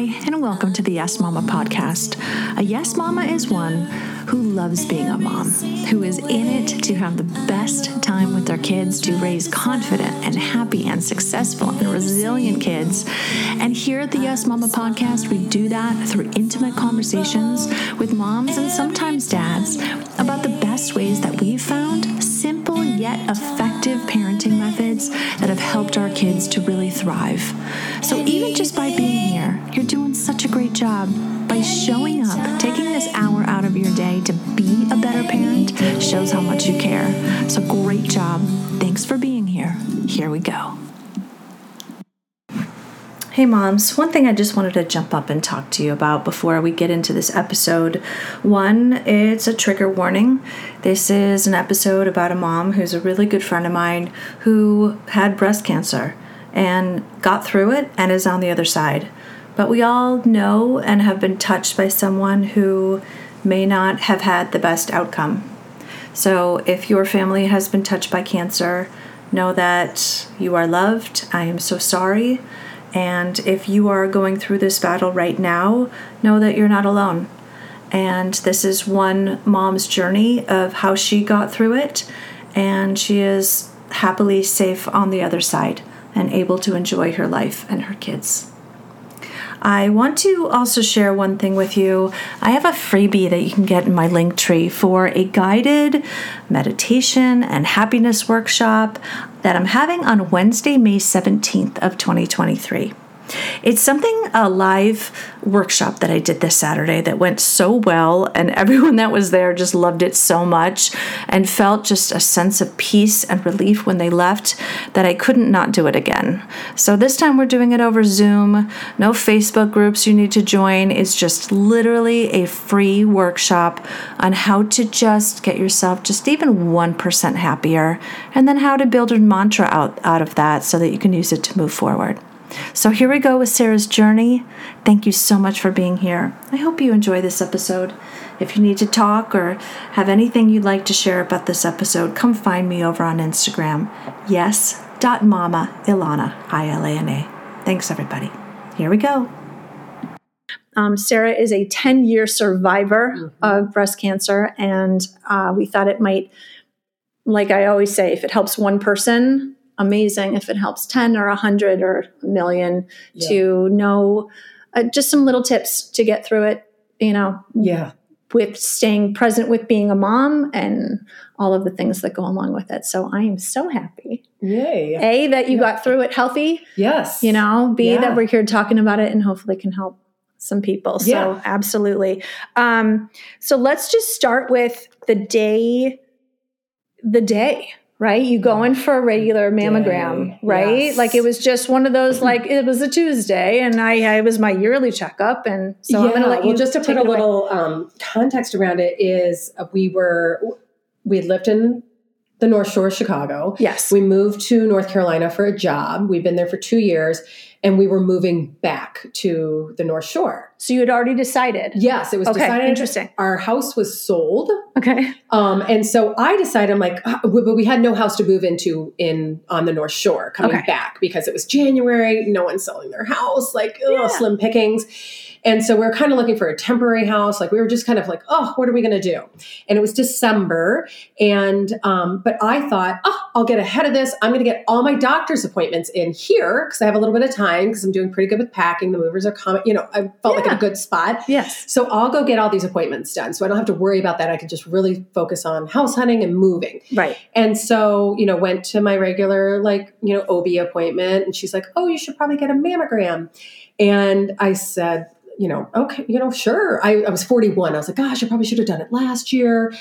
Hi, and welcome to the Yes Mama podcast. A Yes Mama is one who loves being a mom, who is in it to have the best time with their kids, to raise confident and happy and successful and resilient kids. And here at the Yes Mama podcast, we do that through intimate conversations with moms and sometimes dads about the best ways that we've found simple yet effective parenting methods that have helped our kids to really thrive. So even just by being great job by showing up, taking this hour out of your day to be a better parent shows how much you care. So great job. Thanks for being here. Here we go. Hey, moms. One thing I just wanted to jump up and talk to you about before we get into this episode. One, it's a trigger warning. This is an episode about a mom who's a really good friend of mine who had breast cancer and got through it and is on the other side. But we all know and have been touched by someone who may not have had the best outcome. So if your family has been touched by cancer, know that you are loved. I am so sorry. And if you are going through this battle right now, know that you're not alone. And this is one mom's journey of how she got through it. And she is happily safe on the other side and able to enjoy her life and her kids. I want to also share one thing with you. I have a freebie that you can get in my Linktree for a guided meditation and happiness workshop that I'm having on Wednesday, May 17th of 2023. It's something, a live workshop that I did this Saturday that went so well, and everyone that was there just loved it so much and felt just a sense of peace and relief when they left that I couldn't not do it again. So this time we're doing it over Zoom, no Facebook groups you need to join. It's just literally a free workshop on how to just get yourself just even 1% happier, and then how to build a mantra out, out of that so that you can use it to move forward. So here we go with Sarah's journey. Thank you so much for being here. I hope you enjoy this episode. If you need to talk or have anything you'd like to share about this episode, come find me over on Instagram. Yes.mama Ilana, I L A N A. Thanks, everybody. Here we go. Um, Sarah is a 10 year survivor mm-hmm. of breast cancer, and uh, we thought it might, like I always say, if it helps one person, amazing if it helps 10 or 100 or a million yeah. to know uh, just some little tips to get through it, you know. Yeah. With staying present with being a mom and all of the things that go along with it. So I am so happy. Yay. A, that you yeah. got through it healthy. Yes. You know, B, yeah. that we're here talking about it and hopefully can help some people. So yeah. absolutely. Um, so let's just start with the day, the day right? You go in for a regular mammogram, Day. right? Yes. Like it was just one of those, like it was a Tuesday, and I, I was my yearly checkup, and so yeah. I'm going to let you. Well, just to put a little um, context around it, is uh, we were we lived in the North Shore of Chicago. Yes, we moved to North Carolina for a job. We've been there for two years, and we were moving back to the North Shore. So you had already decided? Yes, it was okay, decided. Interesting. Our house was sold. Okay. Um, and so I decided, I'm like, uh, but we had no house to move into in on the North Shore coming okay. back because it was January. No one's selling their house. Like, ugh, yeah. slim pickings. And so we are kind of looking for a temporary house. Like we were just kind of like, oh, what are we going to do? And it was December. And, um, but I thought, oh, I'll get ahead of this. I'm going to get all my doctor's appointments in here because I have a little bit of time because I'm doing pretty good with packing. The movers are coming, you know, I felt yeah. like a good spot. Yes. So I'll go get all these appointments done. So I don't have to worry about that. I can just really focus on house hunting and moving. Right. And so, you know, went to my regular, like, you know, OB appointment and she's like, oh, you should probably get a mammogram. And I said, you know, okay, you know, sure. I, I was 41. I was like, gosh, I probably should have done it last year.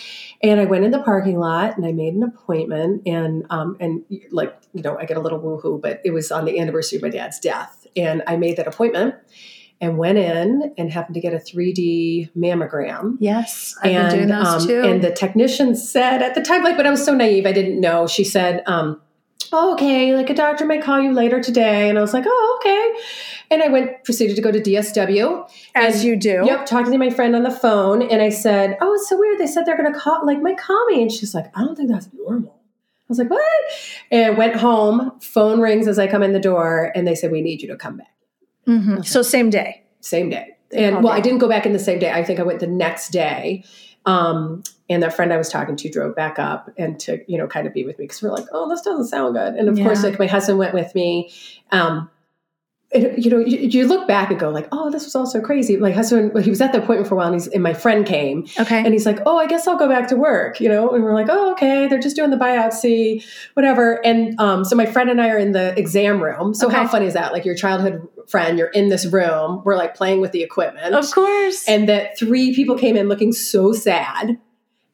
And I went in the parking lot and I made an appointment. And um, and like, you know, I get a little woohoo, but it was on the anniversary of my dad's death. And I made that appointment and went in and happened to get a 3D mammogram. Yes, I've and, been doing those um, too. And the technician said at the time, like, but I was so naive, I didn't know. She said, um, oh, okay, like a doctor may call you later today. And I was like, oh, okay. And I went, proceeded to go to DSW. As and, you do. Yep, talking to my friend on the phone. And I said, oh, it's so weird. They said they're going to call, like, might call me. And she's like, I don't think that's normal. I was like, what? And went home. Phone rings as I come in the door. And they said, we need you to come back. Mm-hmm. Okay. So same day. same day. And well, I didn't go back in the same day. I think I went the next day. Um, and that friend I was talking to drove back up and to, you know, kind of be with me because we're like, oh, this doesn't sound good. And of yeah. course, like my husband went with me. Um, it, you know, you, you, look back and go like, oh, this was all so crazy. My husband, well, he was at the appointment for a while, and, he's, and my friend came. Okay. And he's like, oh, I guess I'll go back to work. You know, and we're like, oh, okay. They're just doing the biopsy, whatever. And um, so my friend and I are in the exam room. So okay. how funny is that? Like your childhood friend, you're in this room. We're like playing with the equipment, of course. And that three people came in looking so sad,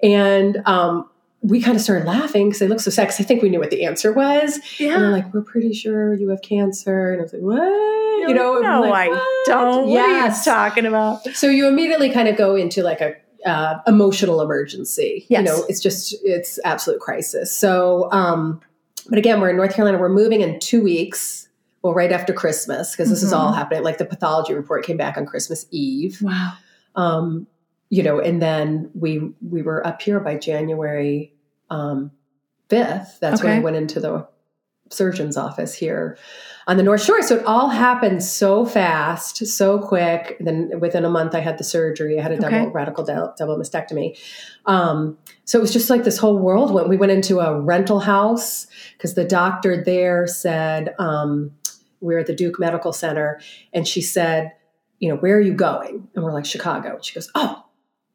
and um, we kind of started laughing because they looked so sad. Because I think we knew what the answer was. Yeah. And they're like, "We're pretty sure you have cancer." And I was like, "What?" You know? No, like, I don't. Yes. What are you talking about? So you immediately kind of go into like a uh, emotional emergency. Yes. You know, it's just it's absolute crisis. So, um, but again, we're in North Carolina. We're moving in two weeks. Well, right after Christmas, because this mm-hmm. is all mm-hmm. happening. Like the pathology report came back on Christmas Eve. Wow. Um, you know, and then we we were up here by January um, 5th. That's okay. when I went into the surgeon's office here on the North Shore. So it all happened so fast, so quick. then within a month, I had the surgery. I had a double okay. radical double mastectomy. Um, so it was just like this whole world went. We went into a rental house because the doctor there said um, we are at the Duke Medical Center, and she said, "You know, where are you going?" And we're like, "Chicago." And She goes, "Oh."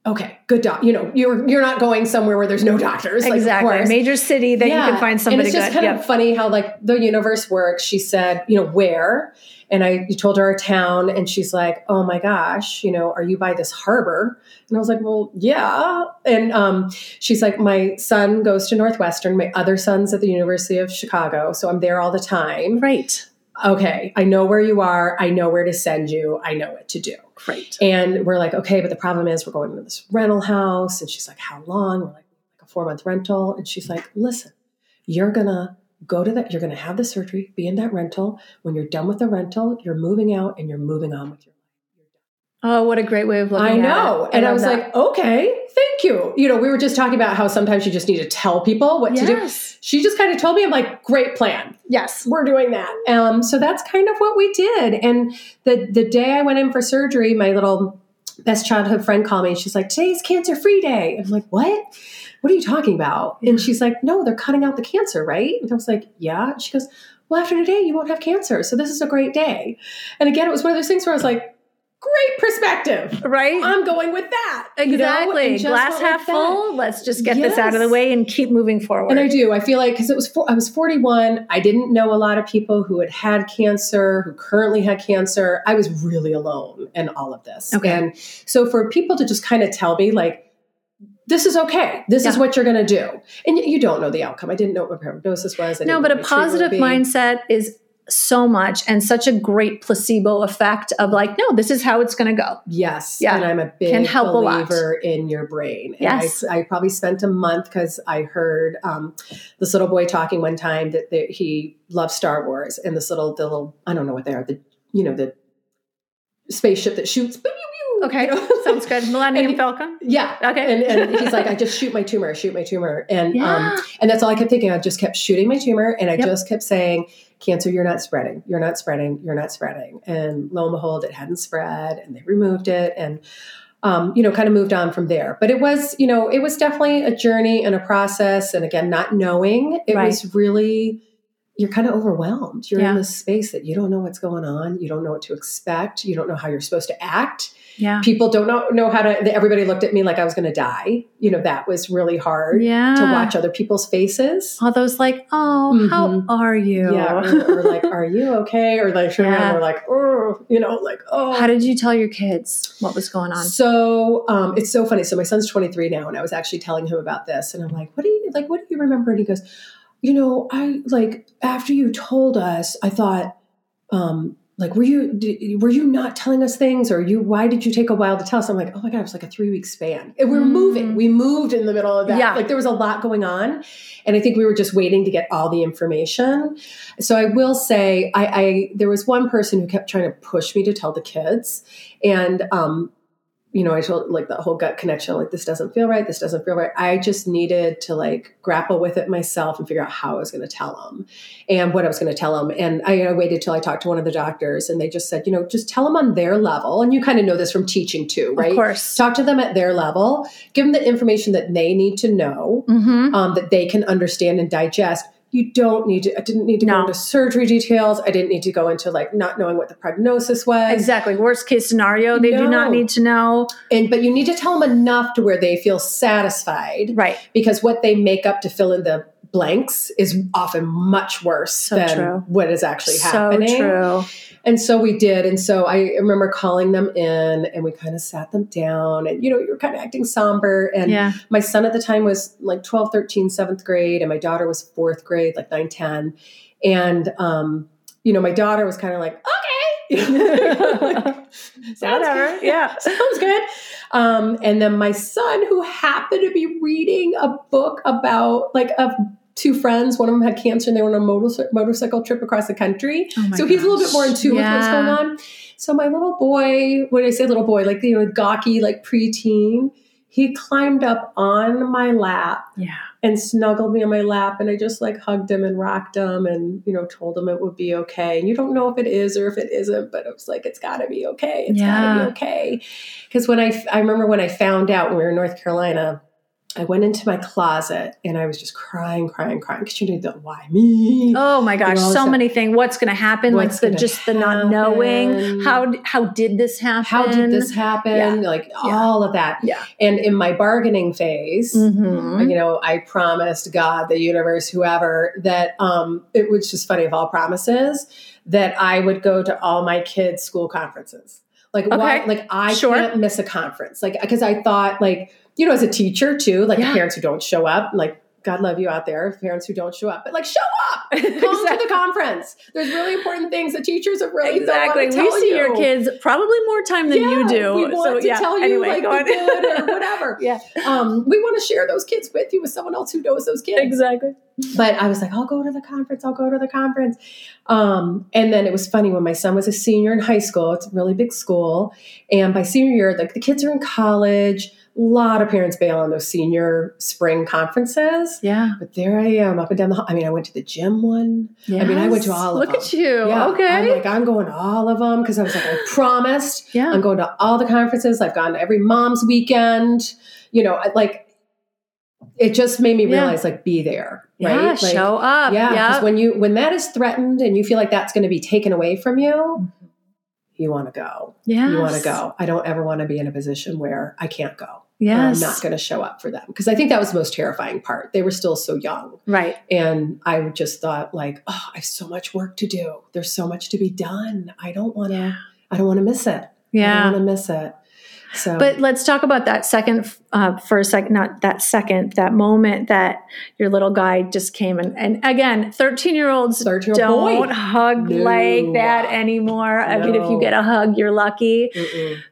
Okay, good doc. You know, you're you're not going somewhere where there's no doctors. Exactly, like, major city that yeah. you can find somebody. And it's just good. kind yep. of funny how like the universe works. She said, you know, where, and I you told her a town, and she's like, oh my gosh, you know, are you by this harbor? And I was like, well, yeah. And um, she's like, my son goes to Northwestern. My other son's at the University of Chicago, so I'm there all the time. Right. Okay, I know where you are. I know where to send you. I know what to do. Great. And we're like, okay, but the problem is we're going to this rental house. And she's like, how long? We're like, like a four month rental. And she's like, listen, you're going to go to that, you're going to have the surgery, be in that rental. When you're done with the rental, you're moving out and you're moving on with your Oh, what a great way of looking I know. and I was that. like, okay, thank you. You know, we were just talking about how sometimes you just need to tell people what yes. to do. She just kind of told me, I'm like, great plan. Yes. We're doing that. Um, so that's kind of what we did. And the the day I went in for surgery, my little best childhood friend called me and she's like, today's cancer free day. I'm like, what? What are you talking about? And she's like, no, they're cutting out the cancer, right? And I was like, yeah. And she goes, well, after today, you won't have cancer. So this is a great day. And again, it was one of those things where I was like, great perspective. Right. I'm going with that. Exactly. You know? Glass half full. Let's just get yes. this out of the way and keep moving forward. And I do. I feel like because it was I was 41. I didn't know a lot of people who had had cancer, who currently had cancer. I was really alone in all of this. Okay. And so for people to just kind of tell me like. This is okay. This yeah. is what you're going to do, and you don't know the outcome. I didn't know what my prognosis was. no, but a positive mindset is so much and such a great placebo effect of like, no, this is how it's going to go. Yes. Yeah. And I'm a big Can help believer in your brain. And yes. I, I, probably spent a month because I heard um, this little boy talking one time that, that he loves Star Wars and this little, the little, I don't know what they are, the, you know, the spaceship that shoots. Okay, you know? sounds good. Millennium he, Falcon. Yeah. Okay. And, and, he's like, I just shoot my tumor, shoot my tumor, and yeah. um, and that's all I kept thinking. I just kept shooting my tumor, and I yep. just kept saying, cancer, you're not spreading, you're not spreading, you're not spreading. And lo and behold, it hadn't spread and they removed it and, um, you know, kind of moved on from there. But it was, you know, it was definitely a journey and a process. And again, not knowing, it right. was really, you're kind of overwhelmed. You're yeah. in this space that you don't know what's going on. You don't know what to expect. You don't know how you're supposed to act. Yeah. People don't know, know how to, everybody looked at me like I was going to die. You know, that was really hard yeah. to watch other people's faces. All those like, oh, mm-hmm. how are you? Yeah. Or, or, like, are you okay? Or like, yeah. or like, oh, you know, like, oh. How did you tell your kids what was going on? So um, it's so funny. So my son's 23 now, and I was actually telling him about this. And I'm like, what do you, like, what do you remember? And he goes, you know, I like, after you told us, I thought, um, like were you did, were you not telling us things or you why did you take a while to tell us? I'm like oh my god it was like a three week span. And we're mm. moving. We moved in the middle of that. Yeah. like there was a lot going on. And i think we were just waiting to get all the information. So i will say i, I there was one person who kept trying to push me to tell the kids. And um you know, I told like the whole gut connection, like this doesn't feel right, this doesn't feel right. I just needed to like grapple with it myself and figure out how I was going to tell them and what I was going to tell them. And I, I, waited till I talked to one of the doctors, and they just said, you know, just tell them on their level. And you kind of know this from teaching too, right? Of course. Talk to them at their level, give them the information that they need to know, mm-hmm. um, that they can understand and digest you don't need to i didn't need to no. go into surgery details. I didn't need to go into like not knowing what the prognosis was. Exactly. Worst case scenario they no. do not need to know. And but you need to tell them enough to where they feel satisfied right. because what they make up to fill in the blanks is often much worse so than true. what is actually so happening. true and so we did. And so I remember calling them in and we kind of sat them down and, you know, you were kind of acting somber. And yeah. my son at the time was like 12, 13, seventh grade. And my daughter was fourth grade, like 9, 10. And, um, you know, my daughter was kind of like, okay. Sounds Whatever. Good. Yeah. Sounds good. Um, and then my son, who happened to be reading a book about like a two friends. One of them had cancer and they were on a motor- motorcycle trip across the country. Oh so he's a little bit more in tune yeah. with what's going on. So my little boy, when I say little boy, like, you know, gawky, like preteen, he climbed up on my lap yeah. and snuggled me on my lap. And I just like hugged him and rocked him and, you know, told him it would be okay. And you don't know if it is or if it isn't, but it was like, it's got to be okay. It's yeah. got to be okay. Because when I, I remember when I found out when we were in North Carolina, I went into my closet and I was just crying, crying, crying because you know the why me? Oh my gosh, so many things. What's going to happen? What's like the just happen? the not knowing. How how did this happen? How did this happen? Yeah. Like yeah. all of that. Yeah. And in my bargaining phase, mm-hmm. you know, I promised God, the universe, whoever, that um, it was just funny of all promises that I would go to all my kids' school conferences. Like okay. why? Like I sure. can't miss a conference. Like because I thought like you know, as a teacher too, like yeah. parents who don't show up, like God love you out there, parents who don't show up, but like show up, come exactly. to the conference. There's really important things that teachers have really exactly. we see you. your kids probably more time than yeah, you do. We want so, to yeah. tell you anyway, like the good or whatever. yeah, um, we want to share those kids with you with someone else who knows those kids. Exactly. But I was like, I'll go to the conference. I'll go to the conference. Um, and then it was funny when my son was a senior in high school. It's a really big school, and by senior year, like the kids are in college a lot of parents bail on those senior spring conferences. Yeah. But there I am up and down the hall. I mean, I went to the gym one. Yes. I mean, I went to all of Look them. Look at you. Yeah. Okay. I'm like, I'm going to all of them because I was like, I promised. Yeah. I'm going to all the conferences. I've gone to every mom's weekend. You know, like it just made me realize yeah. like be there right yeah, like, show up yeah because yep. when you when that is threatened and you feel like that's going to be taken away from you mm-hmm. you want to go yeah you want to go i don't ever want to be in a position where i can't go Yes. I'm not going to show up for them. Because I think that was the most terrifying part. They were still so young. Right. And I just thought, like, oh, I have so much work to do. There's so much to be done. I don't want to, yeah. I don't want to miss it. Yeah. I don't want to miss it. So, but let's talk about that second uh, for a second, not that second, that moment that your little guy just came and, and again, 13 year olds don't boy. hug no. like that anymore. No. I mean, if you get a hug, you're lucky. Mm-mm.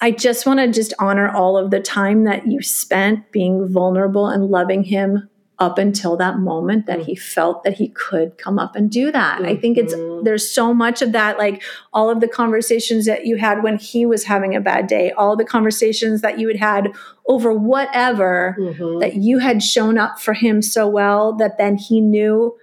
I just want to just honor all of the time that you spent being vulnerable and loving him up until that moment that he felt that he could come up and do that. Mm-hmm. I think it's mm-hmm. there's so much of that like all of the conversations that you had when he was having a bad day, all the conversations that you had had over whatever mm-hmm. that you had shown up for him so well that then he knew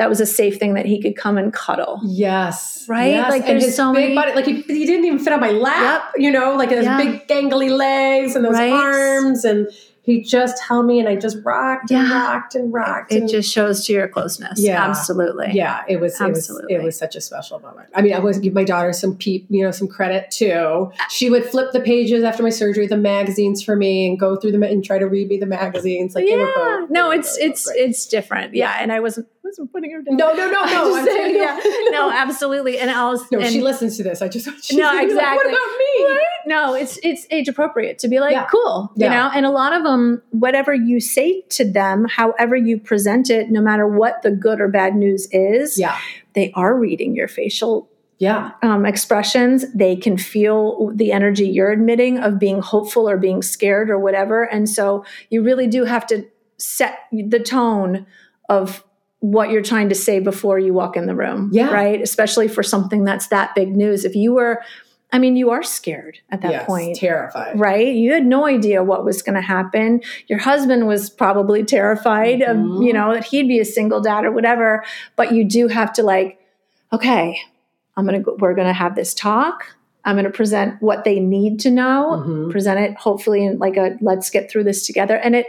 that was a safe thing that he could come and cuddle. Yes. Right? Yes. Like there's so many body, like he, he didn't even fit on my lap, yep. you know, like his big gangly legs and those right? arms and he just held me and I just rocked and yeah. rocked and rocked. It and, just shows to your closeness. Yeah, absolutely. Yeah, it was absolutely. It was, it was such a special moment. I mean, I was give my daughter some peep, you know, some credit too. She would flip the pages after my surgery, the magazines for me, and go through them and try to read me the magazines. Like yeah, both, no, it's it's it's different. Yeah. yeah, and I wasn't wasn't putting her down. No, no, no, no. I'm saying, yeah. no, absolutely. And I'll no. And, she listens to this. I just want no, exactly. Like, what about me? Right? No, it's it's age appropriate to be like yeah. cool, you know. And a lot of them, whatever you say to them, however you present it, no matter what the good or bad news is, yeah, they are reading your facial yeah um, expressions they can feel the energy you're admitting of being hopeful or being scared or whatever and so you really do have to set the tone of what you're trying to say before you walk in the room yeah right especially for something that's that big news if you were I mean, you are scared at that Yes, point. terrified. Right? You had no idea what was going to happen. Your husband was probably terrified of, Mhm. you know, that he'd be a single dad or whatever. But you do have to like, okay, I'm going to go, we're going to have this talk. I'm going to present what they need to know, Mhm. present it hopefully in like a let's get through this together. And it,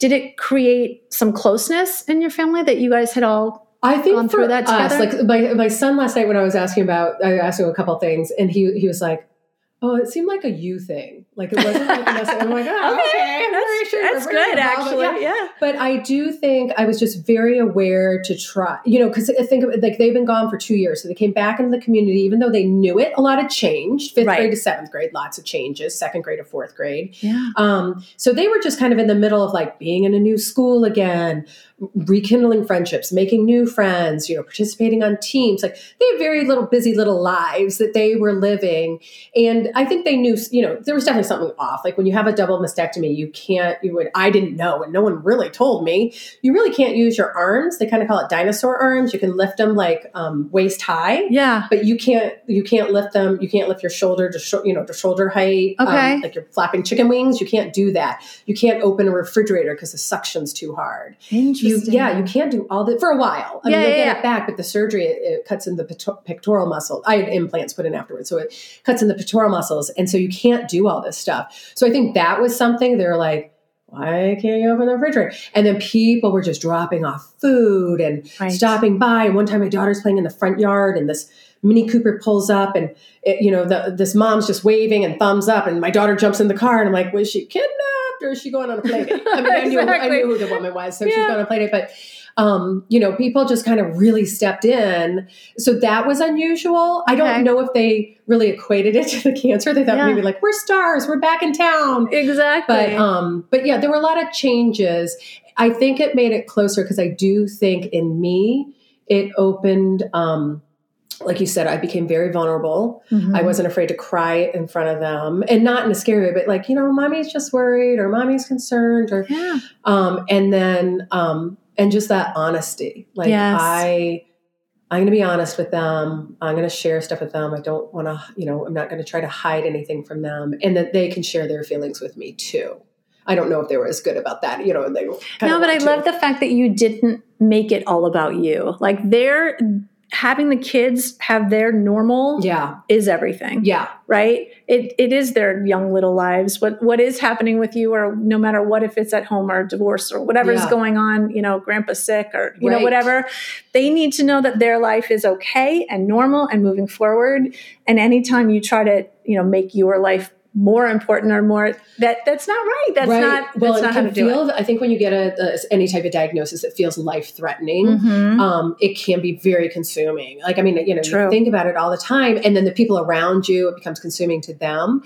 did it create some closeness in your family that you guys had all I think gone for through that us, together? like my, my son last night when I was asking about, I asked him a couple things, and he he was like, "Oh, it seemed like a you thing. Like it wasn't like a I'm like, oh, okay, I'm very that's, sure that's good actually. Yeah. yeah. But I do think I was just very aware to try, you know, because I think like they've been gone for two years. So they came back into the community, even though they knew it, a lot had changed. Fifth Right. grade to seventh grade, lots of changes, second grade to fourth grade. Yeah. Um, so they were just kind of in the middle of like being in a new school again, rekindling friendships, making new friends, you know, participating on teams. Like they had very little busy little lives that they were living. And I think they knew, you know, there was definitely something off. Like when you have a double mastectomy, you can't, you would, I didn't know, and no one really told me, you really can't use your arms. They kind of call it dinosaur arms. You can lift them like um, waist high Yeah. but you can't you can't lift them you can't lift your shoulder to sho- you know to shoulder height um, Okay. like you're flapping chicken wings you can't do that you can't open a refrigerator because the suction's too hard you, yeah you can't do all that for a while i Yeah, mean you'll yeah, get yeah. it back but the surgery it, it cuts in the pectoral muscle i had implants put in afterwards so it cuts in the pectoral muscles and so you can't do all this stuff so i think that was something they're like why can't you open the refrigerator? And then people were just dropping off food and Right. stopping by. And one time, my daughter's playing in the front yard, and this Mini Cooper pulls up, and it, you know, the, this mom's just waving and thumbs up, and my daughter jumps in the car, and I'm like, was she kidnapped or is she going on a play date? I mean, I knew, I knew who the woman was, so she's going on a play date, but. Um, you know, people just kind of really stepped in. So that was unusual. I don't know if they really equated it to the cancer. They thought Yeah. maybe like, we're stars, we're back in town Exactly. but um but yeah there were a lot of changes i think it made it closer because i do think in me it opened um like you said i became very vulnerable Mhm. i wasn't afraid to cry in front of them and not in a scary way but like you know mommy's just worried or mommy's concerned or Yeah. um and then um and just that honesty like Yes. i i'm going to be honest with them i'm going to share stuff with them i don't want to you know i'm not going to try to hide anything from them and that they can share their feelings with me too i don't know if they were as good about that you know and they No, but I to. love the fact that you didn't make it all about you. Like they're having the kids have their normal yeah is everything. yeah Right? It it is their young little lives. What what is happening with you or no matter what if it's at home or divorce or whatever is Yeah. going on, you know, grandpa's sick or you know whatever, they need to know that their life is okay and normal and moving forward. And anytime you try to, you know, make your life more important or more that that's not right. That's right. not well that's not how can to do it. feel i think when you get a, a any type of diagnosis that feels life threatening Mhm. um, it can be very consuming. Like, I mean, you know, True. you think about it all the time, and then the people around you, it becomes consuming to them.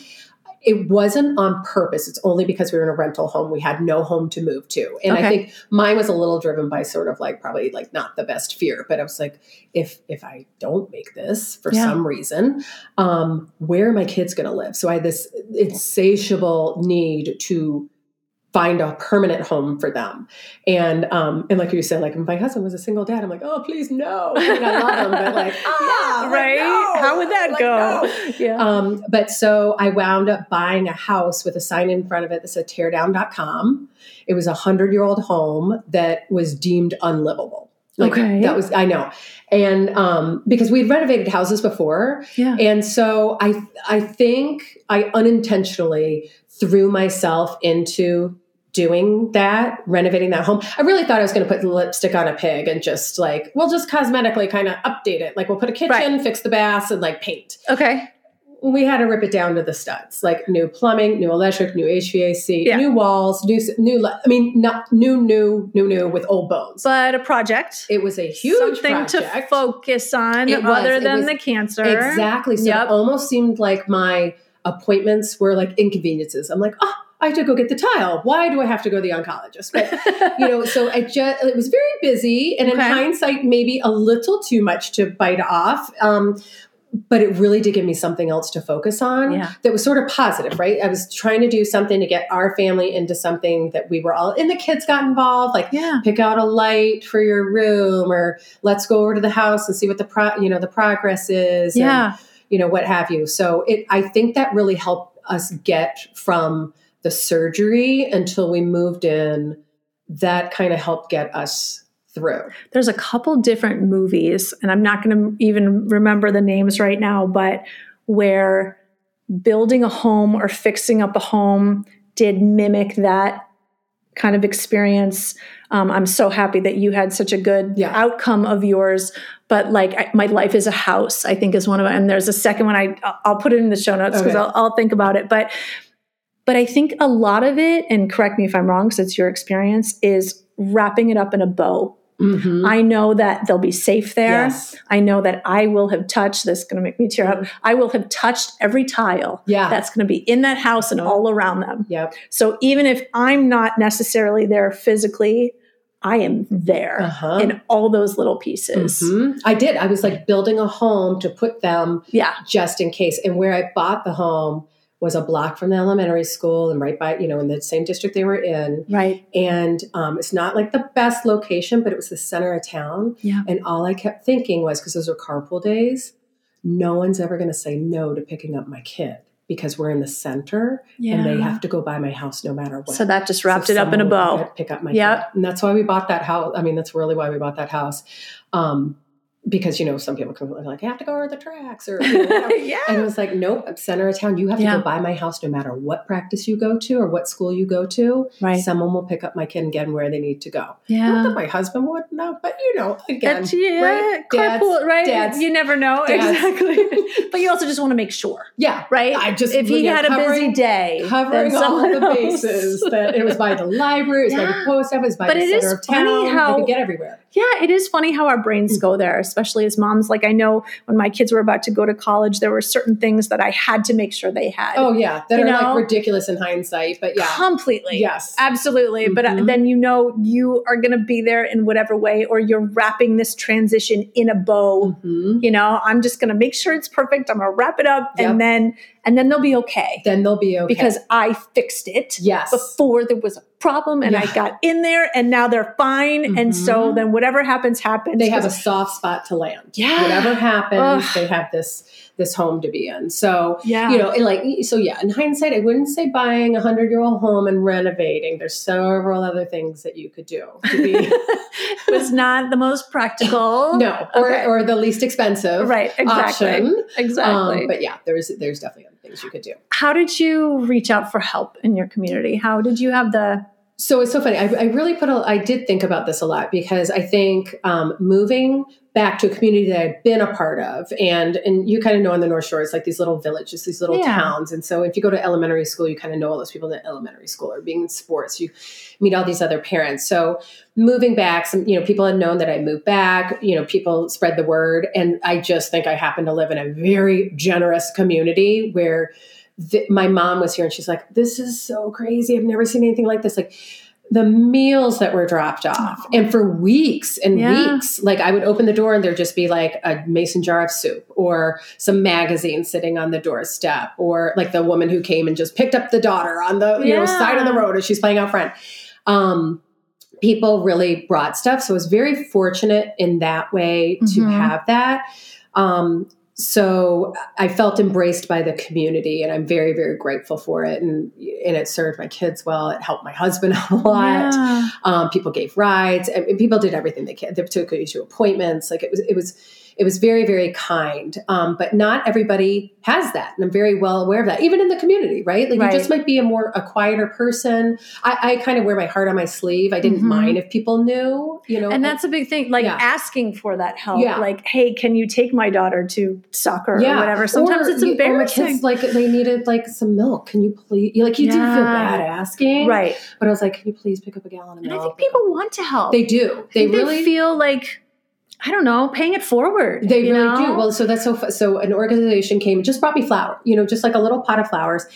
It wasn't on purpose. It's only because we were in a rental home. We had no home to move to. And Okay. I think mine was a little driven by sort of like probably like not the best fear, but I was like, if if I don't make this for Yeah. some reason, um, where are my kids gonna live? So I had this insatiable need to find a permanent home for them. And um, and like you said, like my husband was a single dad. I'm like, oh please no. And I love him, but like, ah, like, right? no. How would that Like, go? no. Yeah. Um, but so I wound up buying a house with a sign in front of it that said teardown.com. It was a hundred year old home that was deemed unlivable. Like Okay. that was I know. And um, because we'd renovated houses before, yeah. and so I I think I unintentionally threw myself into doing that, renovating that home. I really thought I was going to put lipstick on a pig and just like, we'll just cosmetically kind of update it. Like we'll put a kitchen, Right. fix the baths and like paint. Okay. We had to rip it down to the studs, like new plumbing, new electric, new HVAC, Yeah. new walls, new new I mean not new new new new with old bones. But a project. it was a huge thing to focus on It other It than was the cancer. Exactly. So Yep. it almost seemed like my appointments were like inconveniences. I'm like, oh, I have to go get the tile. Why do I have to go to the oncologist? But you know, so I just it was very busy, and in hindsight, maybe a little too much to bite off. Um, but it really did give me something else to focus on Yeah. that was sort of positive, right? I was trying to do something to get our family into something that we were all, and the kids got involved, like yeah. pick out a light for your room, or let's go over to the house and see what the pro, you know, the progress is. and, Yeah. you know, what have you. So it, I think that really helped us get from the surgery until we moved in. That kind of helped get us through. There's a couple different movies, and I'm not going to even remember the names right now, but where building a home or fixing up a home did mimic that kind of experience. Um, I'm so happy that you had such a good Yeah. outcome of yours. But like, I, my life is a house. I think is one of, them. and there's a second one. I I'll put it in the show notes because Okay. I'll, I'll think about it. But but I think a lot of it, and correct me if I'm wrong, because it's your experience, is wrapping it up in a bow. Mhm. I know that they'll be safe there. Yes. I know that I will have touched this. Going to make me tear up. I will have touched every tile Yeah. that's going to be in that house and all around them. Yep. So even if I'm not necessarily there physically, I am there Uh-huh. in all those little pieces. Mhm. I did. I was like building a home to put them Yeah. just in case. And where I bought the home was a block from the elementary school and right by, you know, in the same district they were in. Right. And um, it's not like the best location, but it was the center of town. Yeah. And all I kept thinking was because those are carpool days, no one's ever going to say no to picking up my kid because we're in the center Yeah. and they have to go by my house no matter what. so that just So wrapped it up in a bow. pick- Pick up my Yep. kid. And that's why we bought that house. I mean, that's really why we bought that house. Um, because you know some people be like I have to go over the tracks or you know, yeah. and it was like nope I'm center of town you have to Yeah. go by my house no matter what practice you go to or what school you go to Right. someone will pick up my kid and get them where they need to go not Yeah. that my husband would no but you know again That's, yeah, right? Dads- carpool, right? dads- you never know dads. exactly, but you also just want to make sure, yeah right? I just if he yeah, had a busy day, covering all the bases that it was by the library it was by the post office by But the it center is of town how- you could get everywhere Yeah, it is funny how our brains go there, especially as moms. Like I know when my kids were about to go to college, there were certain things that I had to make sure they had. oh yeah that You are know? like ridiculous in hindsight but yeah completely. yes Absolutely. But uh, Mhm. then you know you are going to be there in whatever way, or you're wrapping this transition in a bow. Mhm. You know, I'm just going to make sure it's perfect. I'm going to wrap it up, Yep. and then and then they'll be okay then they'll be okay because I fixed it yes before there was a problem, and I got in there, and now they're fine. And so Mhm. then whatever happens, happens. they have a soft spot to land. Yeah. Whatever happens, Ugh. they have this this home to be in. So yeah, you know, like so yeah. In hindsight, I wouldn't say buying a hundred year old home and renovating. There's several other things that you could do to be it was not the most practical. no or Okay. or the least expensive right, exactly, option. exactly. Um, but yeah, there's there's definitely other things you could do. How did you reach out for help in your community? How did you have the So it's so funny. I, I really put a, I did think about this a lot because I think um, moving back to a community that I've been a part of, and and you kind of know on the North Shore, it's like these little villages, these little Yeah. towns. And so if you go to elementary school, you kind of know all those people in the elementary school or being in sports, you meet all these other parents. So moving back, some you know people had known that I moved back. You know, people spread the word, and I just think I happen to live in a very generous community where th- my mom was here and she's like, This is so crazy. I've never seen anything like this. Like, the meals that were dropped off, and for weeks and Yeah. weeks, like I would open the door and there'd just be like a mason jar of soup or some magazine sitting on the doorstep, or like the woman who came and just picked up the daughter on the you know side of the road as she's playing out front. Um, people really brought stuff, so I was very fortunate in that way to Mhm. have that. Um, so I felt embraced by the community, and I'm very, very grateful for it. And and it served my kids well. It helped my husband a lot. Yeah. Um, people gave rides, and and people did everything they could. They took you to appointments. Like it was, it was, it was very, very kind. Um, but not everybody has that, and I'm very well aware of that. Even in the community, right? Like Right. you just might be a more a quieter person. I, I kind of wear my heart on my sleeve. I didn't Mhm. mind if people knew, you know. And that's a big thing, like Yeah. asking for that help. Yeah. Like, hey, can you take my daughter to soccer yeah, or whatever? Sometimes Or it's you- embarrassing. kids, like they needed like some milk. Can you please? Like you do feel bad asking, right. But I was like, can you please pick up a gallon of milk? And? I think people want to help. they do. I They really feel like, I don't know, paying it forward. They really know? do. Well, so that's so. So an organization came, just brought me flour. You know, just like a little pot of flowers.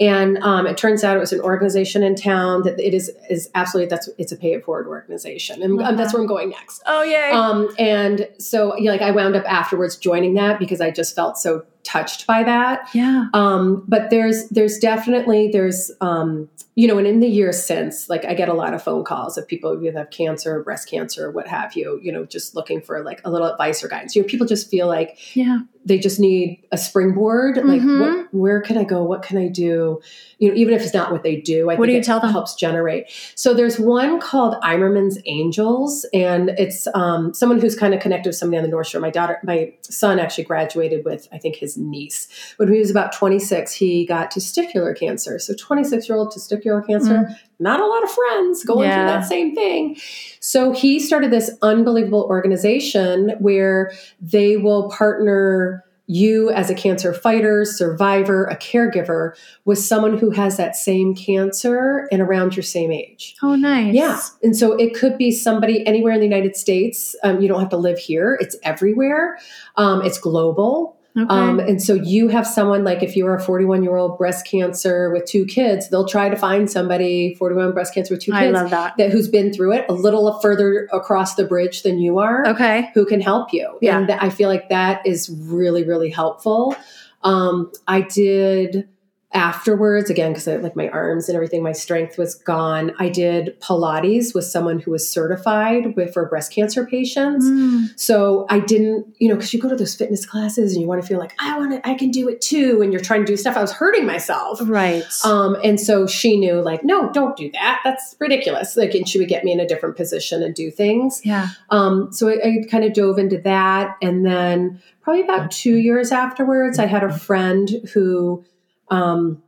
And um, it turns out it was an organization in town that it is is absolutely that's it's a pay it forward organization, and um, that's where I'm going next. oh, yeah. Um, and so, yeah, like I wound up afterwards joining that because I just felt so touched by that. yeah. Um, but there's there's definitely there's um, you know, and in the years since, like I get a lot of phone calls of people who have cancer, breast cancer, what have you, you know, just looking for like a little advice or guidance. You know, people just feel like Yeah. They just need a springboard. Like, Mhm. what, where can I go? What can I do? You know, even if it's not what they do, I What think do you it tell them? helps generate. So there's one called Imerman's Angels, and it's um, someone who's kind of connected with somebody on the North Shore. My daughter, my son actually graduated with, I think, his niece. When he was about 26, he got testicular cancer. So 26 year old testicular cancer, not a lot of friends going Yeah. through that same thing. So he started this unbelievable organization where they will partner you as a cancer fighter, survivor, a caregiver with someone who has that same cancer and around your same age. Oh, nice. Yeah. And so it could be somebody anywhere in the United States. Um, you don't have to live here, it's everywhere, um, it's global. Okay. Um, and so you have someone like if you're a 41 year old breast cancer with two kids, they'll try to find somebody 41 breast cancer with two I kids love that. that who's been through it a little further across the bridge than you are Okay. who can help you. Yeah. And I feel like that is really, really helpful. Um, I did afterwards again because like my arms and everything my strength was gone i did pilates with someone who was certified with for breast cancer patients Mm. so i didn't you know because you go to those fitness classes and you want to feel like i want to i can do it too and you're trying to do stuff i was hurting myself Right. um, and so she knew like no don't do that that's ridiculous like and she would get me in a different position and do things yeah. um, so I, I kind of dove into that. And then probably about two years afterwards, I had a friend who, um,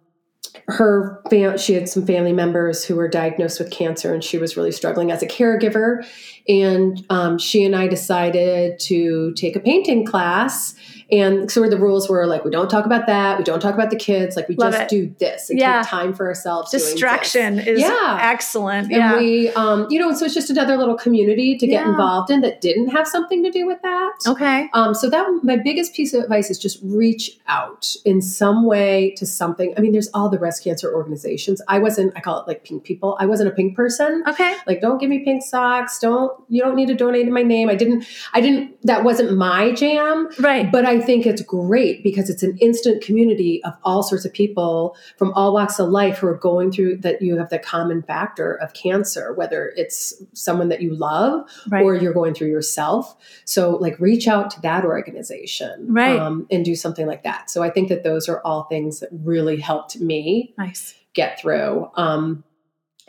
her fam- she had some family members who were diagnosed with cancer and she was really struggling as a caregiver and um, she and i decided to take a painting class and sort of the rules were like we don't talk about that we don't talk about the kids like we Love just it. do this and Yeah. take time for ourselves. Distraction is Yeah. excellent. And Yeah. we, um, you know, so it's just another little community to get Yeah. involved in that didn't have something to do with that. okay. Um, so that my biggest piece of advice is just reach out in some way to something. I mean, there's all the breast cancer organizations. I wasn't. I call it like pink people. I wasn't a pink person. Okay. Like, don't give me pink socks. Don't you don't need to donate in my name. I didn't. I didn't. That wasn't my jam. Right. But I think it's great because it's an instant community of all sorts of people from all walks of life who are going through that. You have the common factor of cancer, whether it's someone that you love Right. or you're going through yourself. So, like, reach out to that organization, Right. um, and do something like that. So, I think that those are all things that really helped me nice. get through. Um,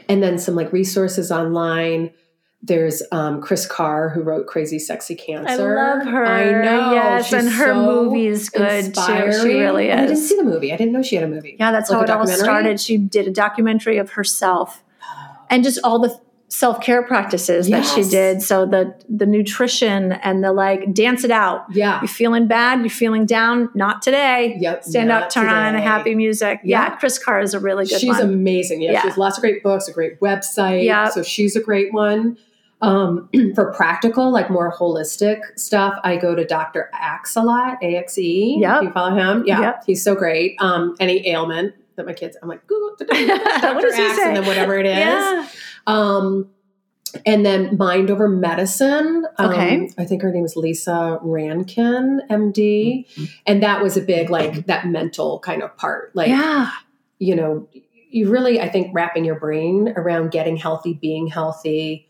and then some like resources online. There's um, Kris Carr who wrote Crazy Sexy Cancer. I love her. I know. Yes, She's and her so is good inspiring. too. She really Oh, I didn't see the movie. I didn't know she had a movie. Yeah, that's Like how it all started. She did a documentary of herself and just all the self care practices that she did. So the the nutrition and the like dance it out. Yeah. You're feeling bad, you're feeling down, not today. Yep. Stand up, turn on a happy music. Yeah. Yeah. Kris Carr is a really good she's one. amazing. Yeah, Yeah. she has lots of great books, a great website. Yeah. So she's a great one. Um, for practical, like more holistic stuff, I go to Dr. Axe a lot, A X E. Yep. You follow him? Yeah. Yep. He's so great. Um, any ailment that my kids, I'm like, Google Dr. What does he Axe and then whatever it is. Yeah. Um, and then Mind Over Medicine. Um, Okay. I think her name is Lisa Rankin, MD. And that was a big, like, that mental kind of part. Like, yeah. you know, you really, I think, wrapping your brain around getting healthy, being healthy.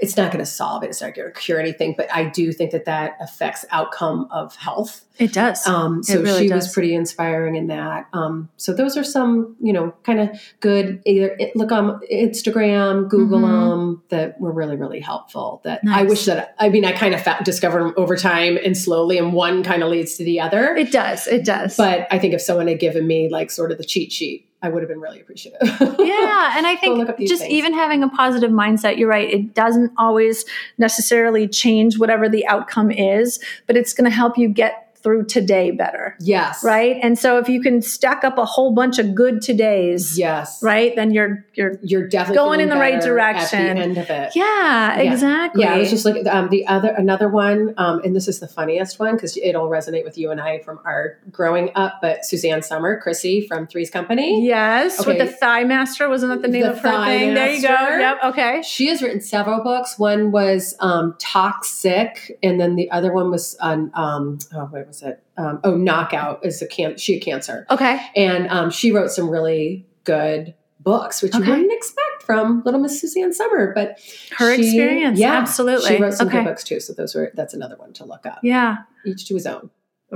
It's not going to solve it. It's not going to cure anything, but I do think that that affects outcome of health. It does. Um, so really she does. was pretty inspiring in that. Um, so those are some, you know, kind of good. Either it- look on Instagram, Google Mhm. them that were really, really helpful. That I wish that I mean I kind of discovered them over time and slowly, and one kind of leads to the other. it does. It does. But I think if someone had given me like sort of the cheat sheet, I would have been really appreciative. yeah and i think just things. even having a positive mindset you're right it doesn't always necessarily change whatever the outcome is but it's going to help you get through today better yes. right and so if you can stack up a whole bunch of good todays Yes. right then you're you're You're definitely Going in the right better At direction. the end of it. yeah, Yeah. exactly Yeah, I was just like um, the other another one, um, and this is the funniest one because it'll resonate with you and I from our growing up. But Suzanne Summer, Chrissy from Three's Company, yes with the ThighMaster wasn't that the name The of her Thigh thing there you go yep okay she has written several books. One was um, Toxic, and then the other one was on um, oh, what was it? Um, oh, Knockout is a can she had cancer, okay and um, she wrote some really good books, which Okay. you wouldn't expect from Little Miss Suzanne Summer, but her she- experience yeah, absolutely She wrote some okay good books too, so those were that's another one to look up. yeah Each to his own.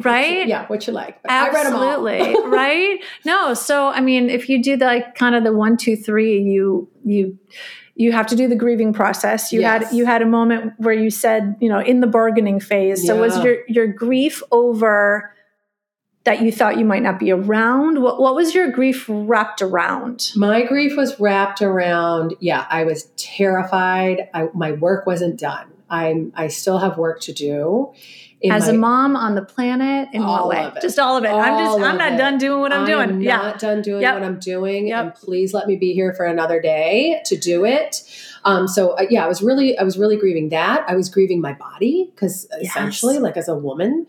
right? Yeah, what you like. Absolutely, right? No, so I mean, if you do the, like kind of the one, two, three, you you you have to do the grieving process. You yes. had you had a moment where you said, you know, in the bargaining phase. So was your your grief over that you thought you might not be around? What what was your grief wrapped around? My grief was wrapped around, yeah, I was terrified. I, my work wasn't done. I'm I still have work to do as my, a mom on the planet in what way? Just all of it. All I'm just I'm not it. done doing what I'm, doing. I'm doing. yeah. Not done doing yep. what I'm doing. Yep. And please let me be here for another day to do it. Um, so uh, yeah, I was really I was really grieving that. I was grieving my body because yes. essentially, like as a woman,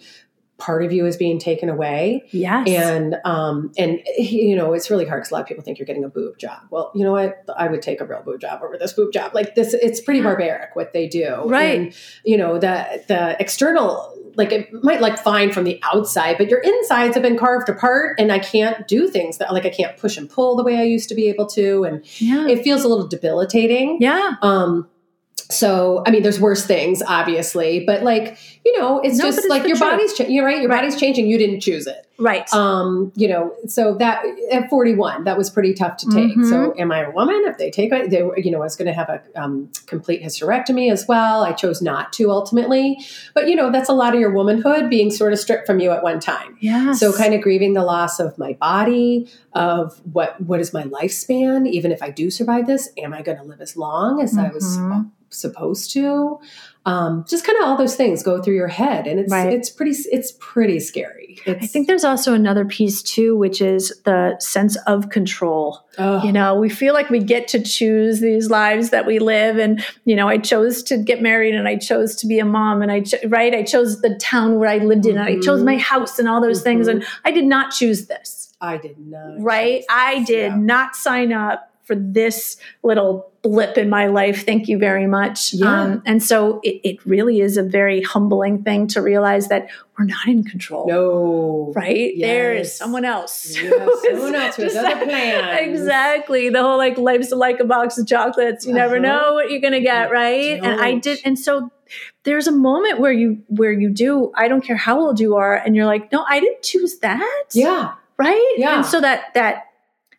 part of you is being taken away. Yes. And um and you know, it's really hard because a lot of people think you're getting a boob job. Well, you know what? I would take a real boob job over this boob job. Like this, it's pretty barbaric what they do. Right. And, you know, the the external like it might like fine from the outside, but your insides have been carved apart and I can't do things that like I can't push and pull the way I used to be able to. And yeah. it feels a little debilitating. Yeah. Um so i mean there's worse things obviously but like you know it's no, just it's like your body's cha- you're right your right. body's changing. You didn't choose it. Right. Um you know so that at 41 that was pretty tough to take. Mm-hmm. so am i a woman? If they take it they you know i was going to have a um, complete hysterectomy as well. I chose not to ultimately. But you know that's a lot of your womanhood being sort of stripped from you at one time. Yeah so kind of grieving the loss of my body of what what is my lifespan? Even if i do survive this am i going to live as long as mm-hmm. i was mm-hmm supposed to um, just kind of all those things go through your head and it's right. it's pretty it's pretty scary it's, i think there's also another piece too which is the sense of control oh. you know we feel like we get to choose these lives that we live and you know i chose to get married and i chose to be a mom and i cho- right i chose the town where i lived in mm-hmm. and i chose my house and all those mm-hmm. things and i did not choose this i did not right i did yeah. not sign up for this little blip in my life. Thank you very much. Yeah. Um, and so it, it, really is a very humbling thing to realize that we're not in control. No. Right? Yes. There is someone else. Yes, someone else who has other plans. Exactly. The whole like life's like a box of chocolates. You uh-huh. never know what you're gonna get, right? And I did and so there's a moment where you where you do, I don't care how old you are, and you're like, no, I didn't choose that. Yeah. Right? Yeah. And so that that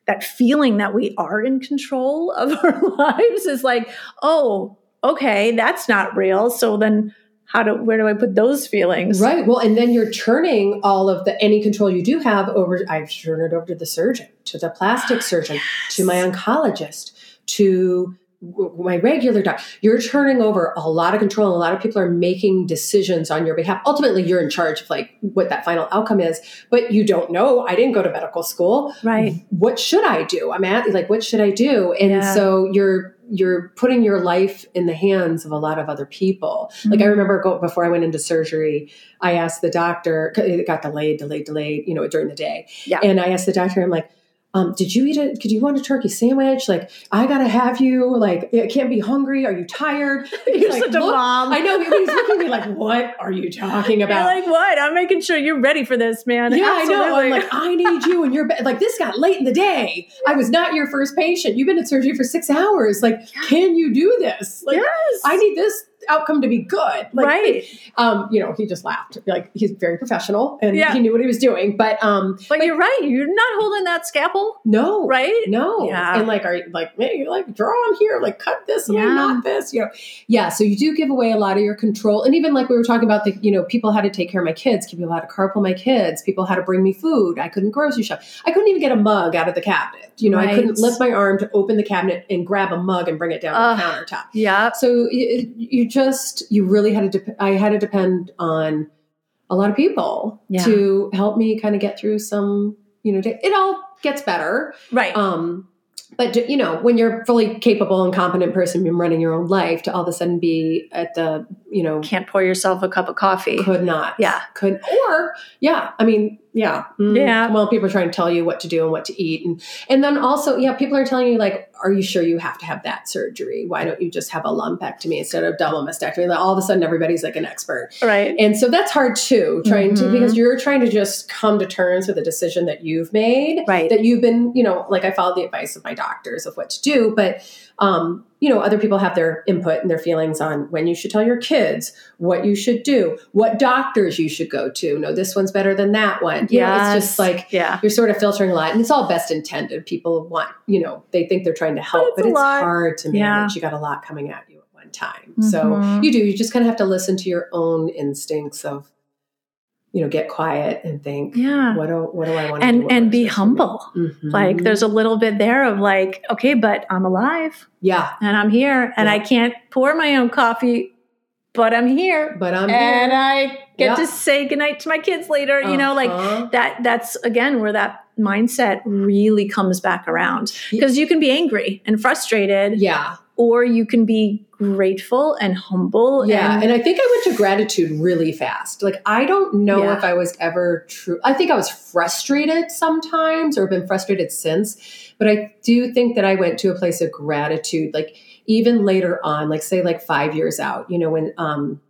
that feeling that we are in control of our lives is like, oh, okay, that's not real. So then how do where do I put those feelings? Right. Well, and then you're turning all of the any control you do have over I've turned it over to the surgeon, to the plastic surgeon, yes. to my oncologist, to my regular doctor, you're turning over a lot of control a lot of people are making decisions on your behalf. Ultimately, you're in charge of like what that final outcome is, but you don't know. I didn't go to medical school. Right. What should I do? I'm at like, what should I do? And yeah. so you're, you're putting your life in the hands of a lot of other people. Mm-hmm. Like I remember go, before I went into surgery, I asked the doctor, it got delayed, delayed, delayed, you know, during the day. Yeah. And I asked the doctor, I'm like, um, did you eat it? Could you want a turkey sandwich? Like, I gotta have you. Like, I can't be hungry. Are you tired? You're like, such a mom. I know. He's looking at me like, what are you talking about? You're like, what? I'm making sure you're ready for this, man. Yeah, Absolutely. I know. I'm like, I need you, and you're be- like, this got late in the day. I was not your first patient. You've been at surgery for six hours. Like, can you do this? Like, yes. I need this outcome to be good. Like, right. Um, you know, he just laughed. Like he's very professional and yeah. he knew what he was doing. But um But you're right. You're not holding that scalpel. No. Right? No. Yeah. And like are you like, man, you're like, draw on here, like cut this away, yeah. not this. You know. Yeah. So you do give away a lot of your control. And even like we were talking about the, you know, people had to take care of my kids, people had to carpool my kids, people had to bring me food. I couldn't grocery shop. I couldn't even get a mug out of the cabinet. You know, right. I couldn't lift my arm to open the cabinet and grab a mug and bring it down uh, the countertop. Yeah. So you, you just you really had to. De- I had to depend on a lot of people yeah. to help me kind of get through some. You know, it all gets better, right? Um, but you know, when you're fully capable and competent person, you're running your own life, to all of a sudden be at the, you know, can't pour yourself a cup of coffee. Could not. Yeah. Could or yeah. I mean, yeah. Mm, yeah. Well, people are trying to tell you what to do and what to eat. And and then also, yeah, people are telling you like, are you sure you have to have that surgery? Why don't you just have a lumpectomy instead of double mastectomy? Like, all of a sudden everybody's like an expert. Right. And so that's hard too, trying mm-hmm. to because you're trying to just come to terms with a decision that you've made. Right. That you've been, you know, like I followed the advice of my doctors of what to do. But um you know, other people have their input and their feelings on when you should tell your kids, what you should do, what doctors you should go to. No, this one's better than that one. Yeah, it's just like yeah. you're sort of filtering a lot, and it's all best intended. People want, you know, they think they're trying to help, but it's, but it's hard to manage. Yeah. You got a lot coming at you at one time, mm-hmm. so you do. You just kind of have to listen to your own instincts of you know get quiet and think yeah what do what do i want to and do and be humble mm-hmm. like there's a little bit there of like okay but i'm alive yeah and i'm here and yeah. i can't pour my own coffee but i'm here but i'm and here. i get yeah. to say goodnight to my kids later uh-huh. you know like uh-huh. that that's again where that mindset really comes back around because you can be angry and frustrated yeah or you can be grateful and humble. Yeah. And, and, I think I went to gratitude really fast. Like, I don't know yeah. if I was ever true. I think I was frustrated sometimes or been frustrated since, but I do think that I went to a place of gratitude, like even later on, like say like five years out, you know, when, um,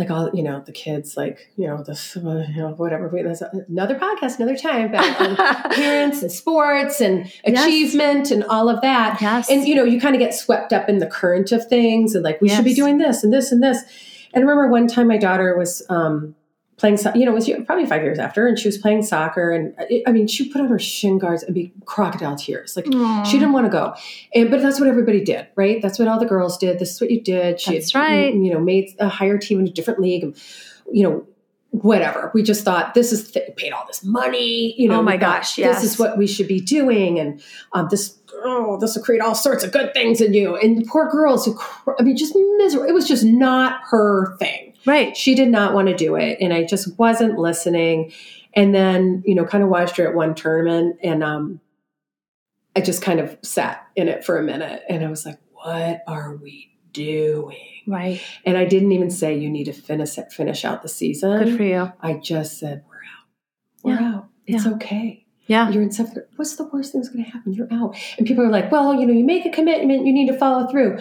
like all you know the kids like you know this you know whatever there's another podcast another time about parents and sports and achievement yes. and all of that yes. and you know you kind of get swept up in the current of things and like we yes. should be doing this and this and this and I remember one time my daughter was um, playing, you know, it was probably five years after, and she was playing soccer. And it, I mean, she put on her shin guards and be crocodile tears. Like Aww. she didn't want to go. And, but that's what everybody did, right? That's what all the girls did. This is what you did. She that's had, right. You know, made a higher team in a different league. And, you know, whatever. We just thought this is th- paid all this money. You know, oh my gosh, yes. this is what we should be doing, and um, this oh, this will create all sorts of good things in you. And poor girls who, I mean, just miserable. It was just not her thing. Right. She did not want to do it. And I just wasn't listening. And then, you know, kind of watched her at one tournament and um I just kind of sat in it for a minute and I was like, what are we doing? Right. And I didn't even say you need to finish it, finish out the season. Good for you. I just said, We're out. We're yeah. out. It's yeah. okay. Yeah. You're in seventh. What's the worst thing that's going to happen? You're out. And people are like, well, you know, you make a commitment, you need to follow through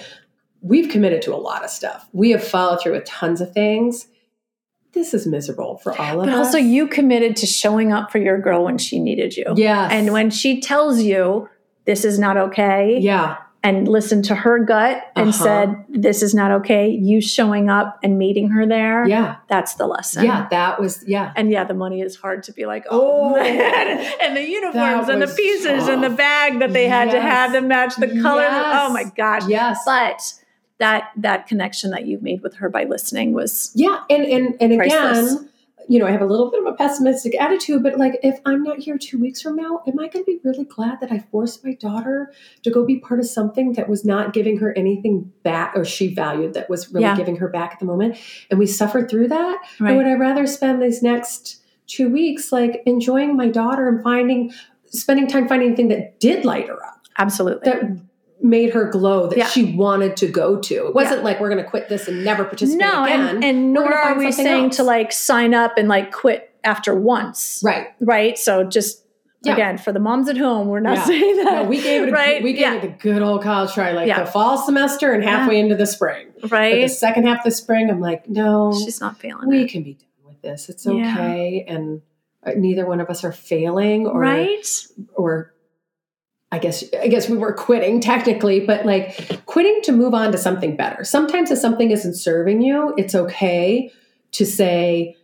we've committed to a lot of stuff. We have followed through with tons of things. This is miserable for all of but us. But also, you committed to showing up for your girl when she needed you. Yeah. And when she tells you this is not okay. Yeah and listened to her gut and uh-huh. said, This is not okay. You showing up and meeting her there. Yeah. That's the lesson. Yeah. That was, yeah. And yeah, the money is hard to be like, Oh, oh and the uniforms and the pieces and the bag that they had yes. to have to match the color. Yes. Oh my gosh. Yes. But that that connection that you've made with her by listening was yeah and and and priceless. again you know, I have a little bit of a pessimistic attitude, but like if I'm not here two weeks from now, am I going to be really glad that I forced my daughter to go be part of something that was not giving her anything back or she valued that was really yeah. giving her back at the moment? And we suffered through that? Right. Or would I rather spend these next two weeks like enjoying my daughter and finding, spending time finding anything that did light her up? Absolutely. That made her glow that yeah. she wanted to go to. It wasn't yeah. like we're going to quit this and never participate no, again. And, and nor are we saying else. to like sign up and like quit after once. Right. Right. So just yeah. again for the moms at home, we're not saying that. No, we gave it. A, right. We gave it the good old college try, like the fall semester and halfway into the spring. Right. But the second half of the spring, I'm like, no, she's not feeling. We it. can be done with this. It's okay, and uh, neither one of us are failing or right or I guess I guess we were quitting technically, but like quitting to move on to something better. Sometimes if something isn't serving you, it's okay to say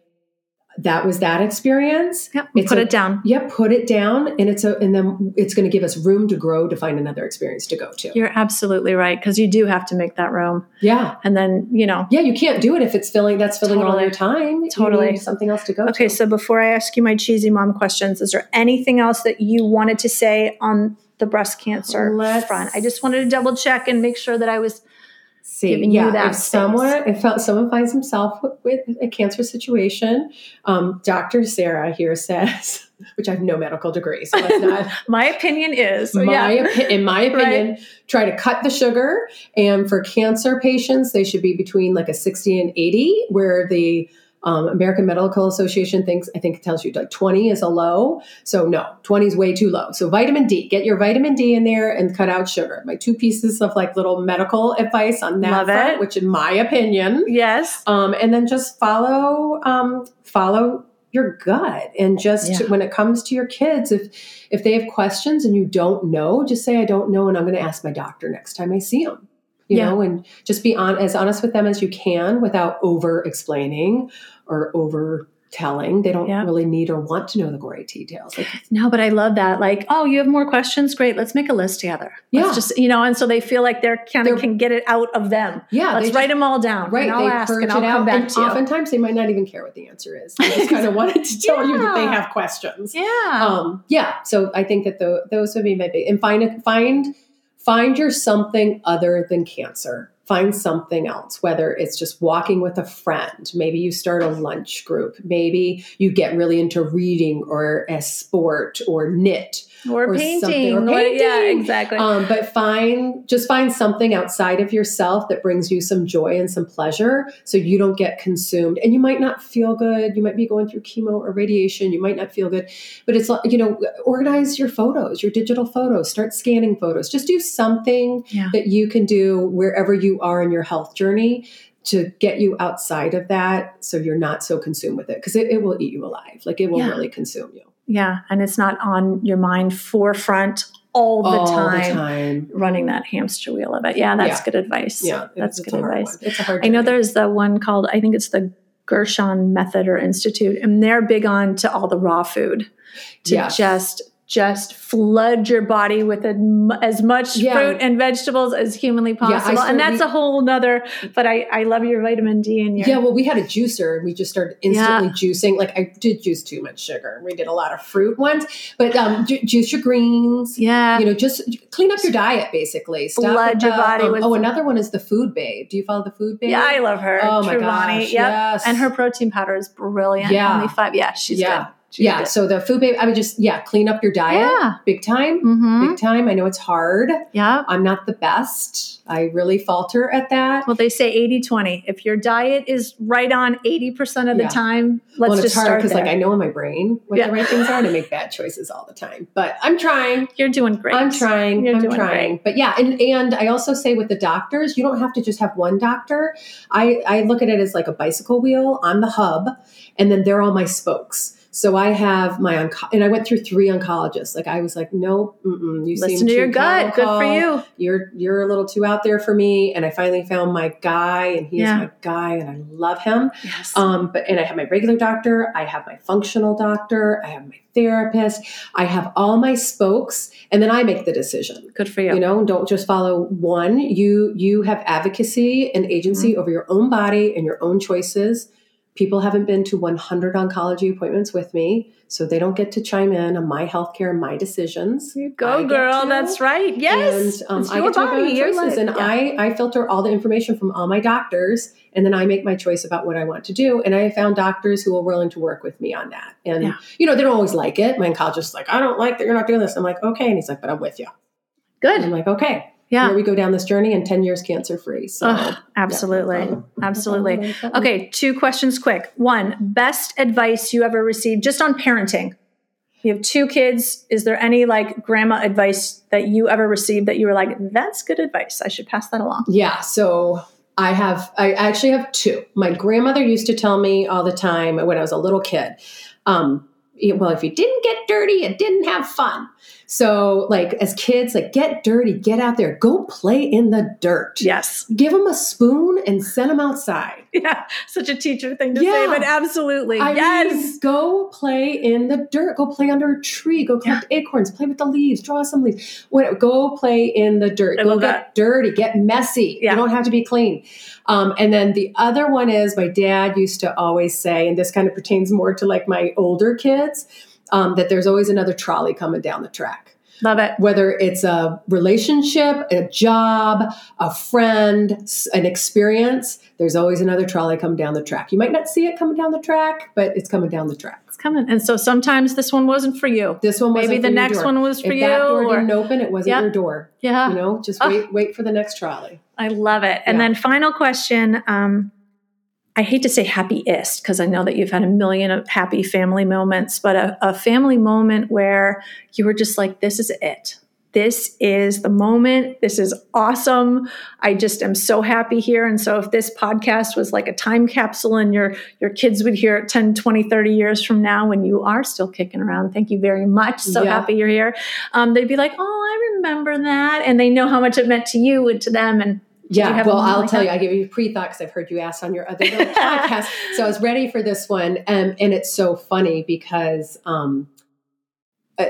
that was that experience. Yep, it's put a, it down. Yep, put it down, and it's a and then it's going to give us room to grow to find another experience to go to. You're absolutely right because you do have to make that room. Yeah, and then you know. Yeah, you can't do it if it's filling that's filling totally. all your time. Totally, something else to go. Okay, to. so before I ask you my cheesy mom questions, is there anything else that you wanted to say on the breast cancer Let's front. I just wanted to double check and make sure that I was see, giving yeah, you that. If someone, if someone finds himself with, a cancer situation, um, Dr. Sarah here says, which I have no medical degree, so that's not. my opinion is, my yeah. opi- in my opinion, right. try to cut the sugar. And for cancer patients, they should be between like a 60 and 80, where the um, American Medical Association thinks, I think it tells you like 20 is a low. So no, 20 is way too low. So vitamin D, get your vitamin D in there and cut out sugar. My two pieces of like little medical advice on that front, which in my opinion. Yes. Um, and then just follow, um, follow your gut and just Yeah. when it comes to your kids if if they have questions and you don't know just say i don't know and i'm going to ask my doctor next time i see them you Yeah. know and just be on as honest with them as you can without over explaining or over telling they don't Yeah. really need or want to know the gory details like No, but I love that. Like, oh, you have more questions? Great. Let's make a list together. Let's Yeah. just, you know, and so they feel like they're kind of can get it out of them. yeah Let's they write just- them all down. Right, And I'll ask and I'll come out, back and to you. oftentimes they might not even care what the answer is. They just kind of wanted to tell you that they have questions. yeah. um yeah so i think that tho- those would be my big and find a, find find your something other than cancer find something else whether it's just walking with a friend. Maybe you start a lunch group. Maybe you get really into reading or a sport or knit or, or painting. or or- yeah, exactly. um, but find just find something outside of yourself that brings you some joy and some pleasure so you don't get consumed. And you might not feel good. You might be going through chemo or radiation. You might not feel good. But it's like you know organize your photos your digital photos. Start scanning photos. Just do something yeah. that you can do wherever you are in your health journey to get you outside of that so you're not so consumed with it. Because it, it will eat you alive. Like it will Yeah. really consume you Yeah. And it's not on your mind forefront all the, all time, the time running that hamster wheel of it. Yeah, that's Yeah. good advice. yeah That's good advice. it's a hard I know there's the one called, I think it's the Gerson Method or Institute, and they're big on to all the raw food to Yes. just just flood your body with a, as much Yeah. fruit and vegetables as humanly possible. start- and that's a whole nother, but I, I love your vitamin D and your Yeah, well, we had a juicer and we just started instantly juicing. Like I did juice too much sugar. We did a lot of fruit once, but um, ju- juice your greens. yeah. You know, just clean up your diet basically. Stop Flood your body um, with- oh, another one is the food babe. Do you follow the food babe? yeah, I love her. Oh my gosh, Yep. yes. And her protein powder is brilliant. Yeah. Only five. Yeah, she's Yeah. good. Yeah. So the food babe. I would just yeah, clean up your diet. Yeah. Big time. Mm-hmm. Big time. I know it's hard. Yeah. I'm not the best. I really falter at that. Well, they say 80 20. If your diet is right on 80% of the Yeah. time, let's well, just it's hard start because like I know in my brain what Yeah. the right things are, and I make bad choices all the time. But I'm trying. You're doing great. I'm trying. You're I'm trying. But yeah, and and I also say with the doctors, you don't have to just have one doctor. I I look at it as like a bicycle wheel. I'm the hub, and then they're all my spokes. So I have my onco- and I went through three oncologists. Like I was like, nope, mm-mm, you seem Listen to your gut. Good for you. You're you're a little too out there for me. And I finally found my guy, and he's Yeah. my guy, and I love him. Yes. Um, but and I have my regular doctor, I have my functional doctor, I have my therapist, I have all my spokes, and then I make the decision. Good for you. You know, don't just follow one. You you have advocacy and agency Mm-hmm. over your own body and your own choices. People haven't been to 100 oncology appointments with me, so they don't get to chime in on my healthcare and my decisions. You go, girl. to. That's right. Yes. And um, It's I your get to make my body. choices, and yeah. I I filter all the information from all my doctors, and then I make my choice about what I want to do. And I found doctors who are willing to work with me on that. And Yeah. you know, they don't always like it. My oncologist is like, I don't like that you're not doing this. I'm like, okay, and he's like, but I'm with you. And I'm like, okay, Yeah. here we go down this journey, and 10 years cancer free. So. Absolutely. Yeah. Absolutely. Okay, two questions quick. One, best advice you ever received just on parenting. You have two kids. Is there any like grandma advice that you ever received that you were like, that's good advice? I should pass that along. Yeah. So I have, I actually have two. My grandmother used to tell me all the time when I was a little kid, um, well, if you didn't get dirty, you didn't have fun. So, like, as kids, like, get dirty, get out there, go play in the dirt. Yes. Give them a spoon and send them outside. Yeah. Such a teacher thing to say, but absolutely. I yes. mean, go play in the dirt. Go play under a tree. Go collect acorns. Play with the leaves. Draw some leaves. What, go play in the dirt. I go get that. dirty. Get messy. Yeah. You don't have to be clean. Um, and then the other one is my dad used to always say, and this kind of pertains more to like my older kids, um, that there's always another trolley coming down the track Love it. whether it's a relationship, a job, a friend, an experience, there's always another trolley coming down the track. You might not see it coming down the track, but it's coming down the track. It's coming. And so sometimes this one wasn't for you. This one wasn't Maybe the next one was for if you. that door or- didn't open, it wasn't Yeah. your door. yeah. You know, just Oh. wait, wait for the next trolley. I love it. And Yeah. then final question. Um, I hate to say happiest because I know that you've had a million of happy family moments, but a, a family moment where you were just like, this is it. this is the moment. This is awesome. I just am so happy here. And so if this podcast was like a time capsule and your your kids would hear it 10, 20, 30 years from now when you are still kicking around, thank you very much. So yeah. happy you're here. Um, they'd be like, oh, I remember that. And they know how much it meant to you and to them. And yeah, well, I'll like tell that? you, I gave you a pre thought because I've heard you ask on your other podcast. So I was ready for this one. Um, and it's so funny because um, uh,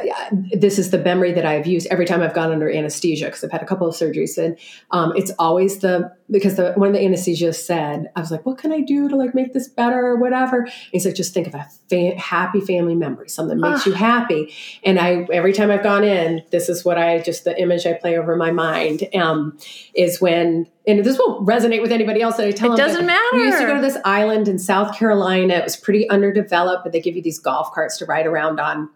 this is the memory that I've used every time I've gone under anesthesia because I've had a couple of surgeries, and um, it's always the because the one of the anesthesia said, I was like, "What can I do to like make this better or whatever?" And he's like, "Just think of a fa- happy family memory, something that makes you happy." And I every time I've gone in, this is what I just the image I play over my mind um, is when and this won't resonate with anybody else that I tell it them. It doesn't matter. We used to go to this island in South Carolina. It was pretty underdeveloped, but they give you these golf carts to ride around on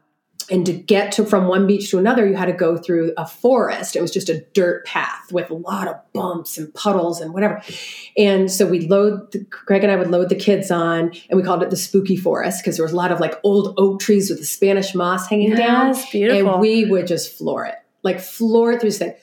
and to get to from one beach to another you had to go through a forest. It was just a dirt path with a lot of bumps and puddles and whatever. And so we load greg and i would load the kids on and we called it the spooky forest because there was a lot of like old oak trees with the spanish moss hanging yes, down beautiful. and we would just floor it like floor it through this thing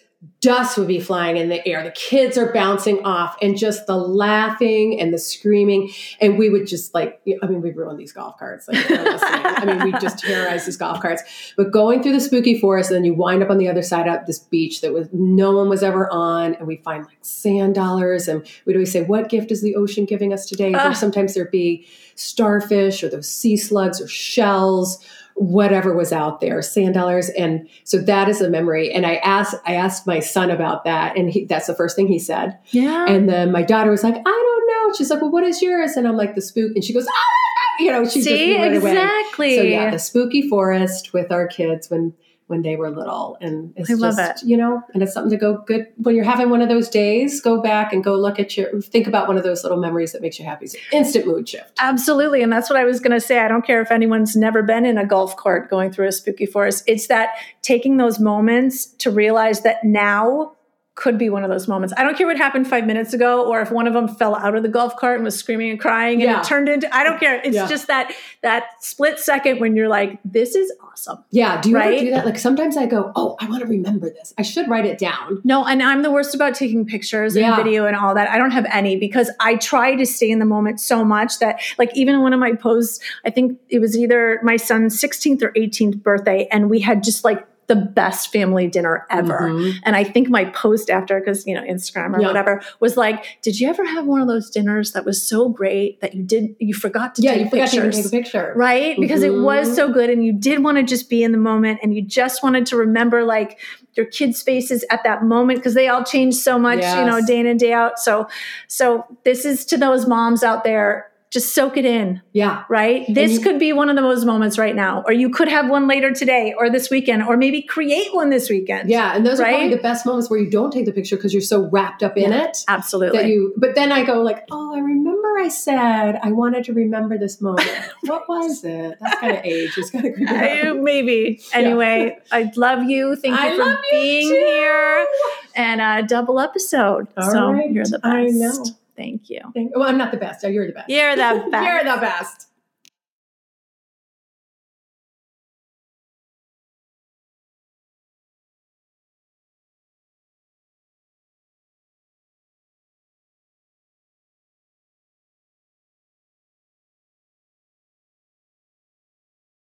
dust would be flying in the air. The kids are bouncing off, and just the laughing and the screaming. And we would just like, I mean, we ruined these golf carts. Like, I mean, we just terrorized these golf carts. But going through the spooky forest, and then you wind up on the other side of this beach that was no one was ever on, and we find like sand dollars, and we'd always say, "What gift is the ocean giving us today?" Uh. Sometimes there'd be starfish or those sea slugs or shells whatever was out there, sand dollars. And so that is a memory. And I asked, I asked my son about that. And he, that's the first thing he said. Yeah. And then my daughter was like, I don't know. She's like, well, what is yours? And I'm like, the spook. And she goes, ah, you know, she See, just exactly. Away. So yeah, the spooky forest with our kids when when they were little. And it's I love just, it. you know, and it's something to go good when you're having one of those days, go back and go look at your, think about one of those little memories that makes you happy. It's instant mood shift. Absolutely. And that's what I was going to say. I don't care if anyone's never been in a golf cart going through a spooky forest. It's that taking those moments to realize that now could be one of those moments. I don't care what happened five minutes ago, or if one of them fell out of the golf cart and was screaming and crying, and yeah. it turned into. I don't care. It's yeah. just that that split second when you're like, "This is awesome." Yeah. Do you right? ever do that? Like sometimes I go, "Oh, I want to remember this. I should write it down." No, and I'm the worst about taking pictures yeah. and video and all that. I don't have any because I try to stay in the moment so much that, like, even one of my posts, I think it was either my son's 16th or 18th birthday, and we had just like the best family dinner ever. Mm-hmm. And I think my post after, because, you know, Instagram or yeah. whatever, was like, did you ever have one of those dinners that was so great that you did, you forgot to yeah, take you forgot pictures? to take a picture. Right? Mm-hmm. Because it was so good and you did want to just be in the moment and you just wanted to remember like your kids' faces at that moment because they all change so much, yes. you know, day in and day out. So, so this is to those moms out there just soak it in. Yeah. Right? This you, could be one of the most moments right now. Or you could have one later today or this weekend, or maybe create one this weekend. Yeah. And those right? are probably the best moments where you don't take the picture because you're so wrapped up in yeah, it. Absolutely. That you but then I go like, oh, I remember I said I wanted to remember this moment. what was it? That's kind of age. It's kind of maybe. Anyway, yeah. I love you. Thank you I for being here. And a double episode. All so right. you're the best. I know. Thank you. Thank, well, I'm not the best. Oh, you're the best. You're the best. you're the best.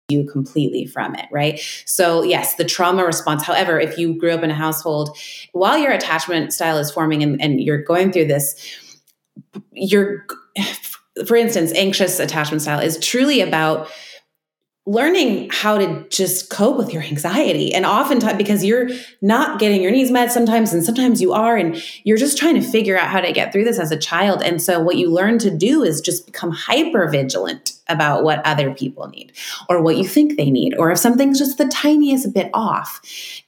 you completely from it, right? So, yes, the trauma response. However, if you grew up in a household while your attachment style is forming and, and you're going through this, you're for instance anxious attachment style is truly about learning how to just cope with your anxiety. And oftentimes because you're not getting your needs met sometimes and sometimes you are and you're just trying to figure out how to get through this as a child. And so what you learn to do is just become hyper vigilant about what other people need or what you think they need or if something's just the tiniest bit off.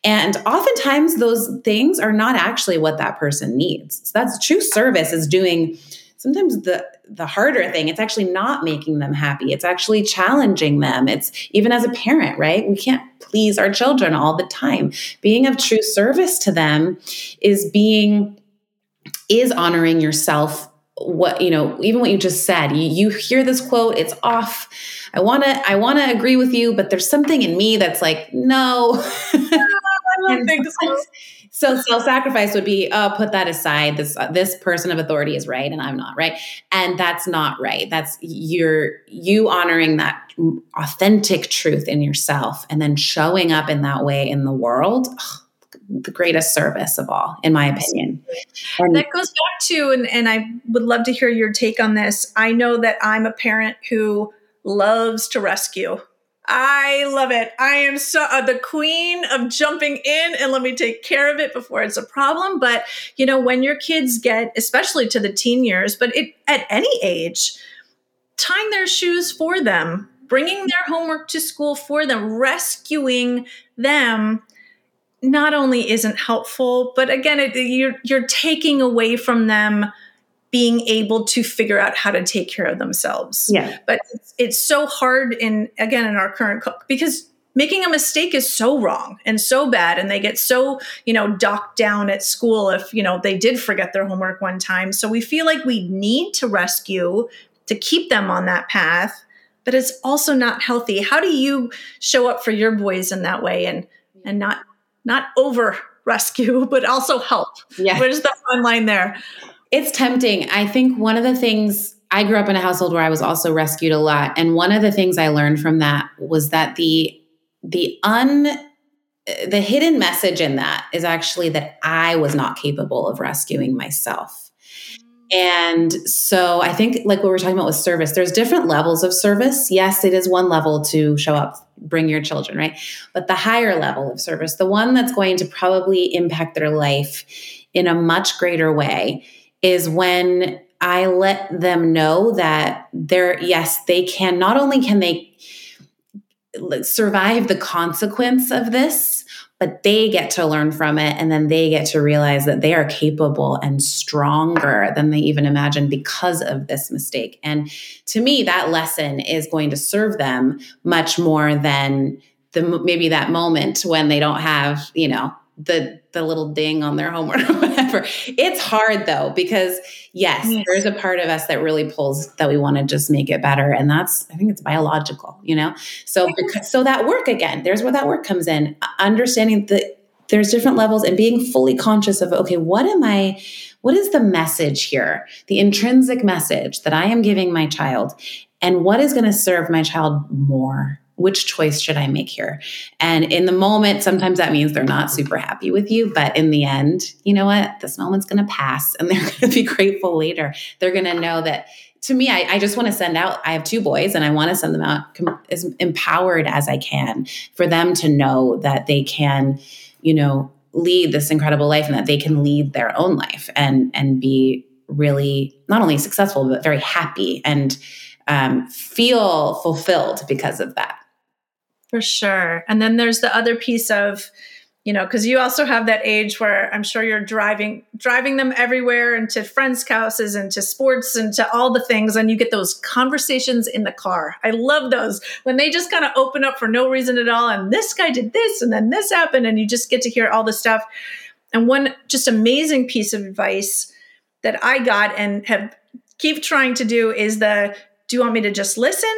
And oftentimes those things are not actually what that person needs. So that's true service is doing sometimes the the harder thing it's actually not making them happy. It's actually challenging them. It's even as a parent right? We can't please our children all the time. Being of true service to them is being is honoring yourself. What you know even what you just said you, you hear this quote it's off. I want to i want to agree with you but there's something in me that's like no. Don't think so. So self-sacrifice would be, oh, put that aside. This uh, this person of authority is right, and I'm not right, and that's not right. That's you're you honoring that authentic truth in yourself, and then showing up in that way in the world. Ugh, the greatest service of all, in my opinion. And that goes back to, and, and I would love to hear your take on this. I know that I'm a parent who loves to rescue. I love it. I am so uh, the queen of jumping in and let me take care of it before it's a problem. But you know, when your kids get, especially to the teen years, but it, at any age, tying their shoes for them, bringing their homework to school for them, rescuing them not only isn't helpful, but again, it, you're you're taking away from them being able to figure out how to take care of themselves. Yeah. But it's, it's so hard in again in our current co- because making a mistake is so wrong and so bad and they get so you know docked down at school if you know they did forget their homework one time. So we feel like we need to rescue to keep them on that path but it's also not healthy. How do you show up for your boys in that way and and not not over rescue but also help? Yeah. Where's the fine line there it's tempting. I think one of the things I grew up in a household where I was also rescued a lot, and one of the things I learned from that was that the the un the hidden message in that is actually that I was not capable of rescuing myself. And so I think, like what we're talking about with service, there's different levels of service. Yes, it is one level to show up, bring your children, right? But the higher level of service, the one that's going to probably impact their life in a much greater way, is when I let them know that they're, yes, they can, not only can they survive the consequence of this, but they get to learn from it and then they get to realize that they are capable and stronger than they even imagined because of this mistake. And to me, that lesson is going to serve them much more than the maybe that moment when they don't have, you know, the the little ding on their homework or whatever. It's hard though because yes, mm. yes, there's a part of us that really pulls that we want to just make it better, and that's I think it's biological, you know. So because, so that work again, there's where that work comes in. Understanding that there's different levels and being fully conscious of okay, what am I? What is the message here? The intrinsic message that I am giving my child, and what is going to serve my child more which choice should I make here? And in the moment, sometimes that means they're not super happy with you. But in the end, you know what? This moment's going to pass and they're going to be grateful later. They're going to know that to me, I, I just want to send out, I have two boys and I want to send them out com- as empowered as I can for them to know that they can, you know, lead this incredible life and that they can lead their own life and, and be really not only successful, but very happy and um, feel fulfilled because of that. For sure. And then there's the other piece of, you know, because you also have that age where I'm sure you're driving driving them everywhere and to friends' houses and to sports and to all the things, and you get those conversations in the car. I love those when they just kind of open up for no reason at all, and this guy did this, and then this happened, and you just get to hear all the stuff. And one just amazing piece of advice that I got and have keep trying to do is the do you want me to just listen,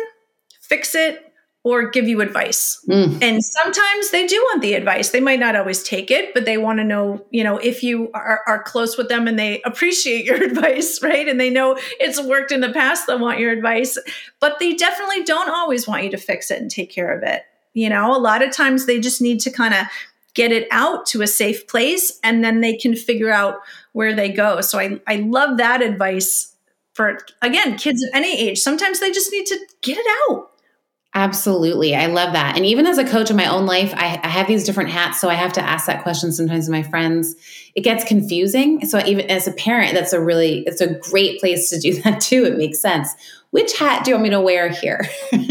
fix it, or give you advice. Mm. And sometimes they do want the advice. They might not always take it, but they want to know, you know, if you are, are close with them and they appreciate your advice, right? And they know it's worked in the past, they'll want your advice. But they definitely don't always want you to fix it and take care of it. You know, a lot of times they just need to kind of get it out to a safe place and then they can figure out where they go. So I, I love that advice for, again, kids of any age. Sometimes they just need to get it out Absolutely. I love that. And even as a coach in my own life, I, I, have these different hats. So I have to ask that question sometimes to my friends. It gets confusing. So even as a parent, that's a really, it's a great place to do that too. It makes sense which hat do you want me to wear here?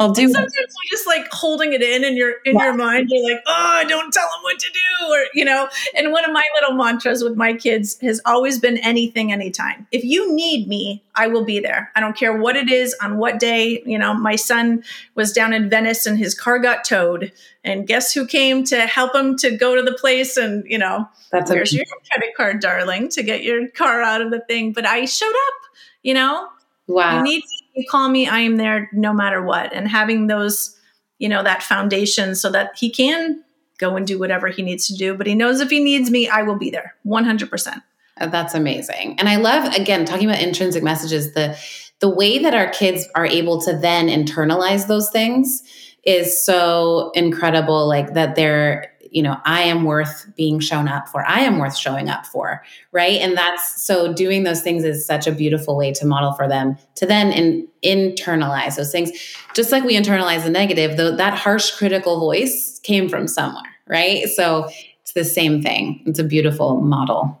I'll do. And sometimes you're just like holding it in, and you're in yeah. your mind. You're like, oh, don't tell them what to do, or you know. And one of my little mantras with my kids has always been anything, anytime. If you need me, I will be there. I don't care what it is on what day. You know, my son was down in Venice and his car got towed, and guess who came to help him to go to the place? And you know, that's where's your credit card, darling, to get your car out of the thing. But I showed up. You know, Wow. You need to call me. I am there no matter what. And having those, you know, that foundation so that he can go and do whatever he needs to do. But he knows if he needs me, I will be there 100%. Uh, that's amazing. And I love, again, talking about intrinsic messages, the, the way that our kids are able to then internalize those things is so incredible. Like that they're, you know, I am worth being shown up for. I am worth showing up for. Right. And that's so doing those things is such a beautiful way to model for them to then in, internalize those things. Just like we internalize the negative, though that harsh critical voice came from somewhere. Right. So it's the same thing. It's a beautiful model.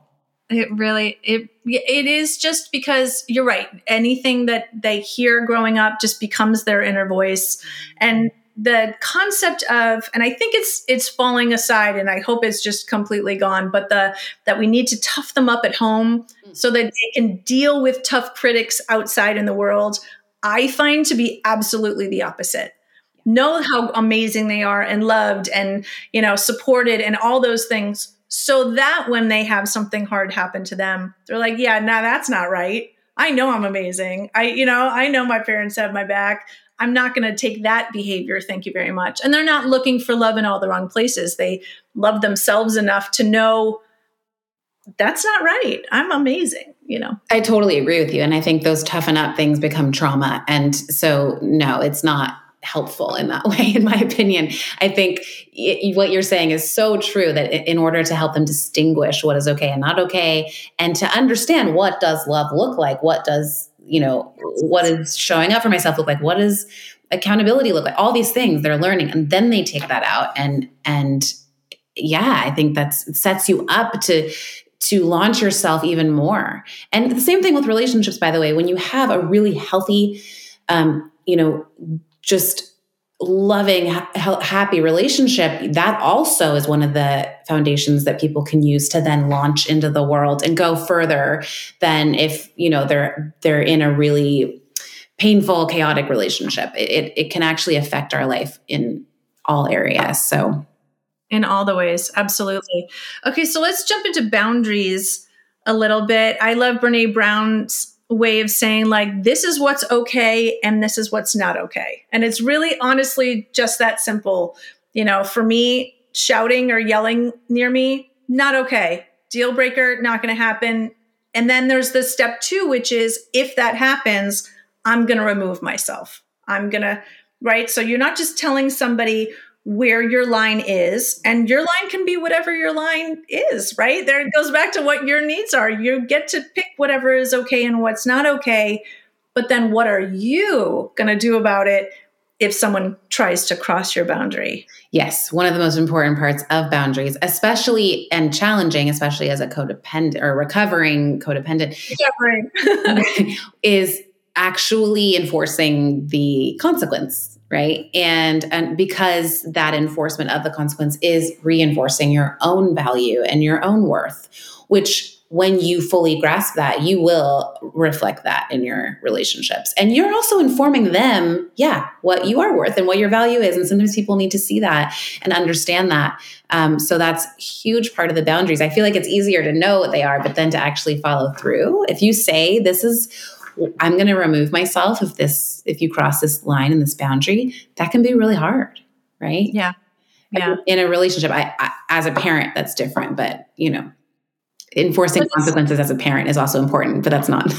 It really it it is just because you're right. Anything that they hear growing up just becomes their inner voice and the concept of and i think it's it's falling aside and i hope it's just completely gone but the that we need to tough them up at home mm. so that they can deal with tough critics outside in the world i find to be absolutely the opposite. Know how amazing they are and loved and you know supported and all those things so that when they have something hard happen to them they're like yeah now nah, that's not right. I know i'm amazing. I you know i know my parents have my back I'm not going to take that behavior. Thank you very much. And they're not looking for love in all the wrong places. They love themselves enough to know that's not right. I'm amazing, you know. I totally agree with you. And I think those toughen up things become trauma. And so, no, it's not helpful in that way, in my opinion. I think it, what you're saying is so true that in order to help them distinguish what is okay and not okay, and to understand what does love look like, what does you know, what is showing up for myself look like? What does accountability look like? All these things they're learning, and then they take that out and and yeah, I think that sets you up to to launch yourself even more. And the same thing with relationships, by the way, when you have a really healthy, um, you know, just loving, ha- happy relationship, that also is one of the foundations that people can use to then launch into the world and go further than if you know they're they're in a really painful, chaotic relationship. It, it, it can actually affect our life in all areas. So, in all the ways, absolutely. Okay, so let's jump into boundaries a little bit. I love Brene Brown's way of saying like this is what's okay and this is what's not okay. And it's really honestly just that simple. You know for me shouting or yelling near me not okay. Deal breaker not going to happen. And then there's the step 2 which is if that happens i'm going to remove myself. I'm going to right? So you're not just telling somebody where your line is and your line can be whatever your line is right? There it goes back to what your needs are. You get to pick whatever is okay and what's not okay but then what are you going to do about it if someone tries to cross your boundary? Yes one of the most important parts of boundaries especially and challenging especially as a codependent or recovering codependent recovering. is actually enforcing the consequence right? And and because that enforcement of the consequence is reinforcing your own value and your own worth which when you fully grasp that you will reflect that in your relationships. And you're also informing them yeah what you are worth and what your value is. And sometimes people need to see that and understand that. Um, so that's huge part of the boundaries. I feel like it's easier to know what they are but then to actually follow through. If you say this is I'm going to remove myself if this, if you cross this line and this boundary, that can be really hard, right? Yeah. Yeah. In a relationship, I, I as a parent, that's different, but you know, enforcing consequences as a parent is also important, but that's not.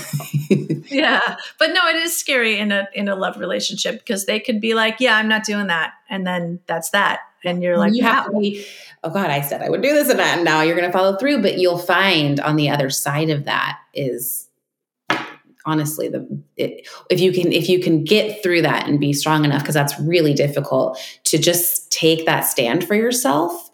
yeah, but no, it is scary in a in a love relationship because they could be like, "Yeah, I'm not doing that," and then that's that, and you're like, "You have to be." Oh God, I said I would do this and that, and now you're going to follow through. But you'll find on the other side of that is honestly the it, if you can if you can get through that and be strong enough because that's really difficult to just take that stand for yourself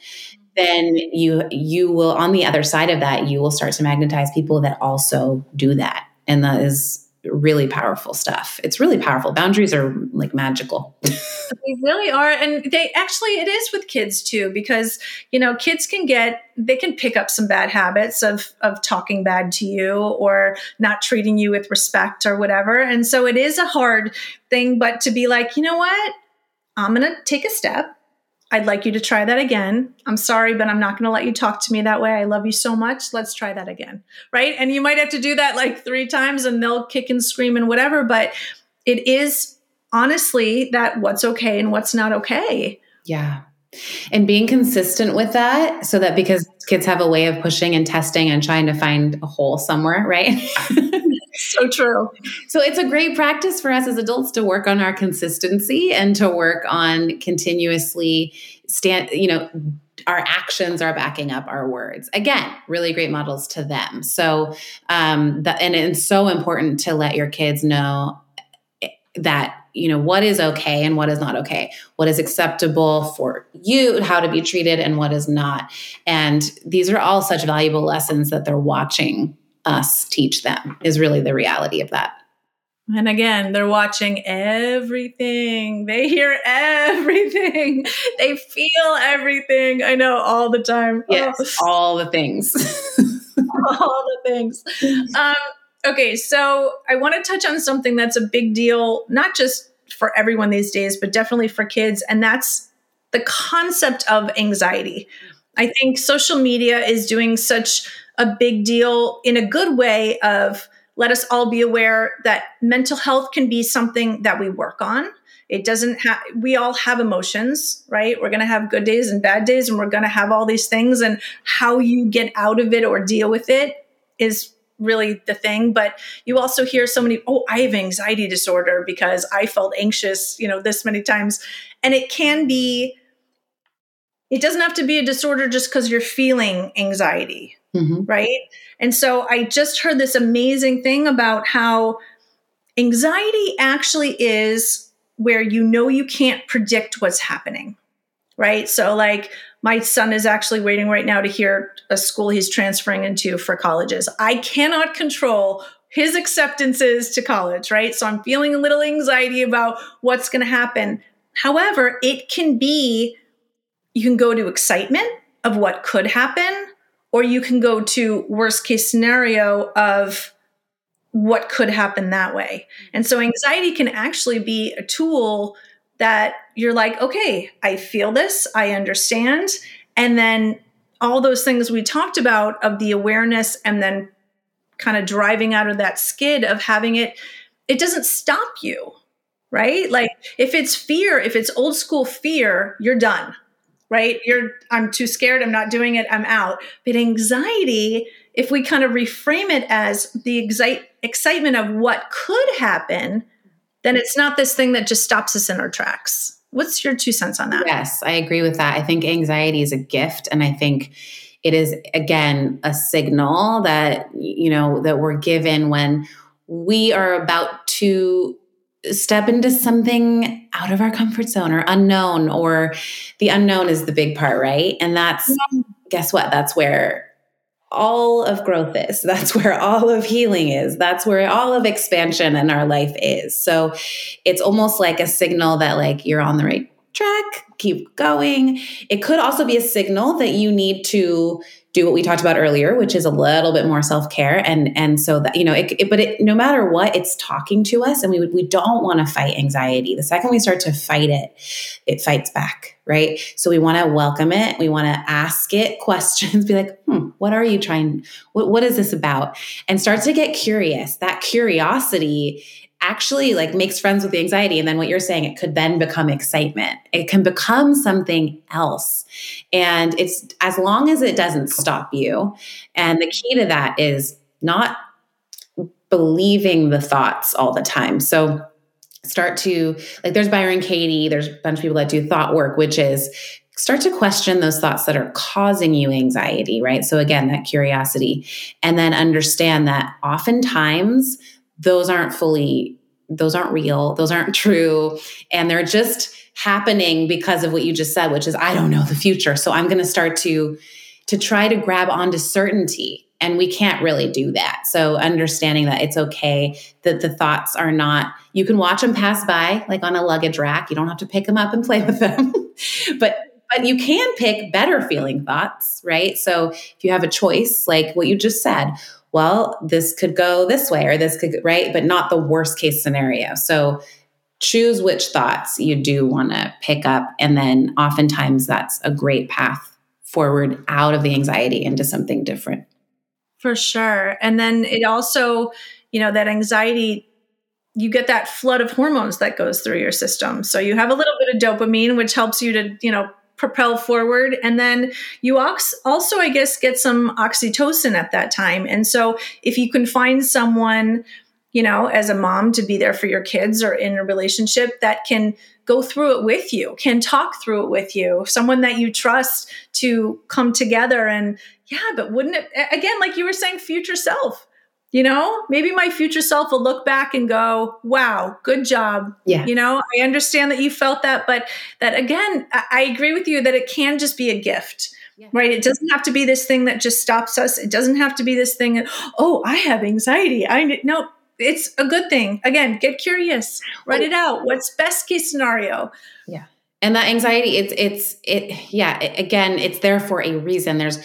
then you you will on the other side of that you will start to magnetize people that also do that. And that is really powerful stuff. It's really powerful. Boundaries are like magical. they really are. And they actually, it is with kids too, because, you know, kids can get, they can pick up some bad habits of, of talking bad to you or not treating you with respect or whatever. And so it is a hard thing, but to be like, you know what? I'm going to take a step. I'd like you to try that again. I'm sorry, but I'm not going to let you talk to me that way. I love you so much. Let's try that again. Right. And you might have to do that like three times and they'll kick and scream and whatever. But it is honestly that what's okay and what's not okay. Yeah. and being consistent with that so that because kids have a way of pushing and testing and trying to find a hole somewhere, right? so true. So it's a great practice for us as adults to work on our consistency and to work on continuously stand, you know, our actions are backing up our words. Again, really great models to them. So, um, that, and it's so important to let your kids know that you know what is okay and what is not okay what is acceptable for you how to be treated and what is not and these are all such valuable lessons that they're watching us teach them is really the reality of that and again, they're watching everything. They hear everything. They feel everything. I know all the time. Yes, oh. all the things. all the things. Um, okay, so I want to touch on something that's a big deal, not just for everyone these days, but definitely for kids, and that's the concept of anxiety. I think social media is doing such a big deal in a good way of let us all be aware that mental health can be something that we work on. It doesn't have, we all have emotions, right? We're going to have good days and bad days, and we're going to have all these things. And how you get out of it or deal with it is really the thing. But you also hear so many, oh, I have anxiety disorder because I felt anxious, you know, this many times. And it can be, it doesn't have to be a disorder just because you're feeling anxiety, mm-hmm. right? And so I just heard this amazing thing about how anxiety actually is where you know you can't predict what's happening, right? So, like, my son is actually waiting right now to hear a school he's transferring into for colleges. I cannot control his acceptances to college, right? So I'm feeling a little anxiety about what's going to happen. However, it can be you can go to excitement of what could happen or you can go to worst case scenario of what could happen that way. And so anxiety can actually be a tool that you're like, okay, I feel this, I understand. And then all those things we talked about of the awareness and then kind of driving out of that skid of having it, it doesn't stop you, right? Like if it's fear, if it's old school fear, you're done right? You're, I'm too scared, I'm not doing it, I'm out. But anxiety, if we kind of reframe it as the excite, excitement of what could happen, then it's not this thing that just stops us in our tracks. What's your two cents on that? Yes, I agree with that. I think anxiety is a gift. And I think it is, again, a signal that, you know, that we're given when we are about to step into something out of our comfort zone or unknown or the unknown is the big part right? And that's yeah. guess what? That's where all of growth is. That's where all of healing is. That's where all of expansion in our life is. So it's almost like a signal that like you're on the right track keep going it could also be a signal that you need to do what we talked about earlier, which is a little bit more self care, and and so that you know, it, it, but it, no matter what, it's talking to us, and we we don't want to fight anxiety. The second we start to fight it, it fights back, right? So we want to welcome it. We want to ask it questions. Be like, hmm, what are you trying? What what is this about? And start to get curious. That curiosity actually like makes friends with the anxiety. And then what you're saying it could then become excitement. It can become something else. And it's as long as it doesn't stop you and the key to that is not believing the thoughts all the time. So start to like there's byron katie there's a bunch of people that do thought work which is start to question those thoughts that are causing you anxiety right? So again that curiosity. And then understand that oftentimes those aren't fully those aren't real those aren't true and they're just happening because of what you just said which is i don't know the future. So i'm going to start to to try to grab onto certainty and we can't really do that. So understanding that it's okay that the thoughts are not you can watch them pass by like on a luggage rack. You don't have to pick them up and play with them but but you can pick better feeling thoughts right? So if you have a choice like what you just said well, this could go this way or this could, right? But not the worst case scenario. So choose which thoughts you do want to pick up. And then oftentimes that's a great path forward out of the anxiety into something different. For sure. And then it also, you know, that anxiety you get that flood of hormones that goes through your system. So you have a little bit of dopamine, which helps you to, you know, propel forward. And then you also i guess get some oxytocin at that time. And so if you can find someone you know as a mom to be there for your kids or in a relationship that can go through it with you can talk through it with you someone that you trust to come together and yeah but wouldn't it again like you were saying future self you know maybe my future self will look back and go wow good job. Yeah. You know i understand that you felt that but that again i, I agree with you that it can just be a gift yeah. right? It doesn't have to be this thing that just stops us. It doesn't have to be this thing that, oh i have anxiety. I no it's a good thing. Again get curious. Write it out. What's best case scenario? Yeah. And that anxiety it's it's it yeah it, again it's there for a reason. There's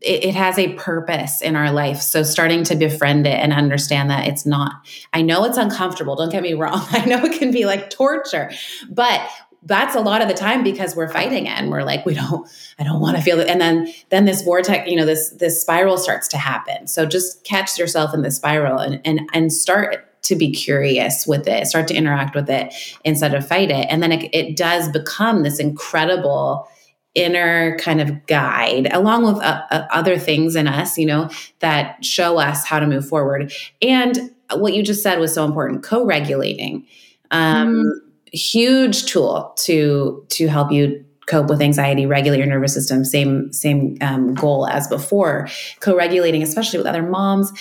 it, it, has a purpose in our life. So starting to befriend it and understand that it's not, I know it's uncomfortable. Don't get me wrong. I know it can be like torture, but that's a lot of the time because we're fighting it and we're like, we don't, I don't want to feel it. And then, then this vortex, you know, this, this spiral starts to happen. So just catch yourself in the spiral and, and, and start to be curious with it, start to interact with it instead of fight it. And then it, it does become this incredible, inner kind of guide along with uh, uh, other things in us you know that show us how to move forward. And what you just said was so important co-regulating. Um, mm. huge tool to to help you cope with anxiety regulate your nervous system same same um, goal as before. Co-regulating especially with other moms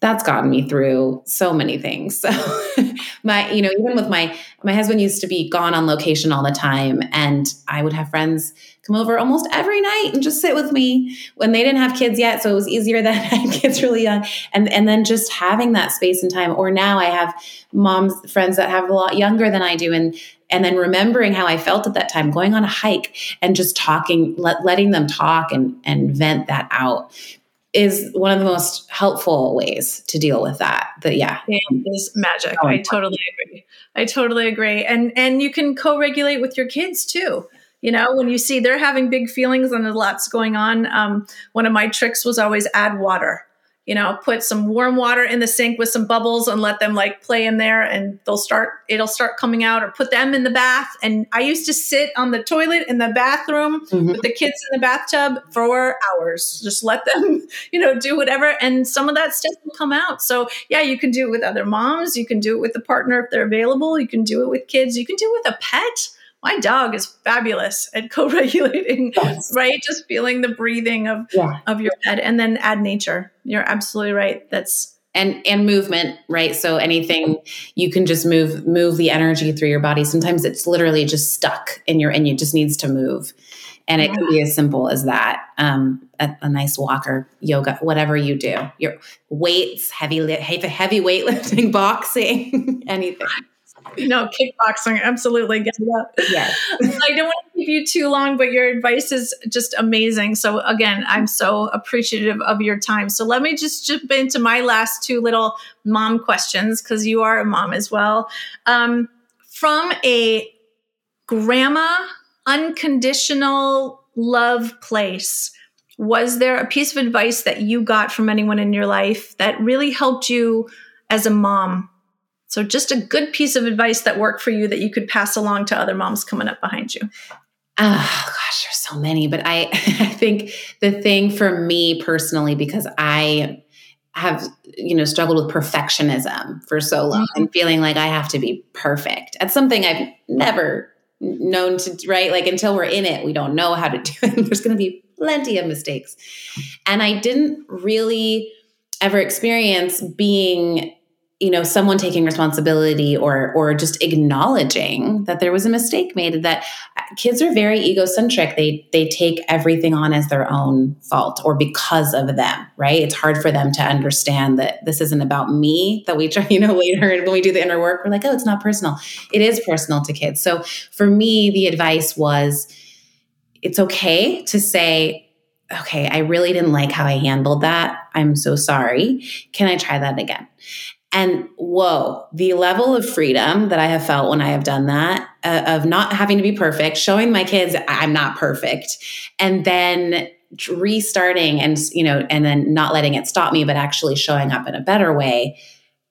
that's gotten me through so many things. So my, you know, even with my my husband used to be gone on location all the time and I would have friends come over almost every night and just sit with me when they didn't have kids yet, so it was easier that I had kids really young. And and then just having that space and time or now I have moms friends that have a lot younger than I do and and then remembering how I felt at that time, going on a hike and just talking, let, letting them talk and and vent that out is one of the most helpful ways to deal with that. That yeah, it is magic. Oh, I totally agree. I totally agree. And and you can co-regulate with your kids too. You know, when you see they're having big feelings and there's lots going on. Um, one of my tricks was always add water you know, put some warm water in the sink with some bubbles and let them like play in there and they'll start, it'll start coming out or put them in the bath. And I used to sit on the toilet in the bathroom mm-hmm. with the kids in the bathtub for hours. Just let them, you know, do whatever. And some of that stuff will come out. So yeah, you can do it with other moms. You can do it with the partner if they're available. You can do it with kids. You can do it with a pet my dog is fabulous at co-regulating yes. right? Just feeling the breathing of yeah. of your pet and then add nature. You're absolutely right. That's and and movement right? So anything you can just move move the energy through your body. Sometimes it's literally just stuck in your and you just needs to move. And it can be as simple as that. Um, a, a, nice walker yoga whatever you do. Your weights heavy heavy, heavy weightlifting boxing anything no, kickboxing, absolutely. Get it up. Yes. I don't want to keep you too long, but your advice is just amazing. So again, I'm so appreciative of your time. So let me just jump into my last two little mom questions because you are a mom as well. Um, from a grandma unconditional love place, was there a piece of advice that you got from anyone in your life that really helped you as a mom so, just a good piece of advice that worked for you that you could pass along to other moms coming up behind you. Oh gosh, there's so many, but I, I think the thing for me personally, because I have you know struggled with perfectionism for so long mm-hmm. and feeling like I have to be perfect. That's something I've never known to right like until we're in it we don't know how to do it there's going to be plenty of mistakes and i didn't really ever experience being you know someone taking responsibility or or just acknowledging that there was a mistake made that uh, kids are very egocentric they they take everything on as their own fault or because of them right it's hard for them to understand that this isn't about me that we try you know later when we do the inner work we're like oh it's not personal it is personal to kids so for me the advice was it's okay to say okay, I really didn't like how I handled that. I'm so sorry. Can I try that again? And whoa, the level of freedom that I have felt when I have done that, uh, of not having to be perfect, showing my kids I'm not perfect, and then restarting and you know and then not letting it stop me but actually showing up in a better way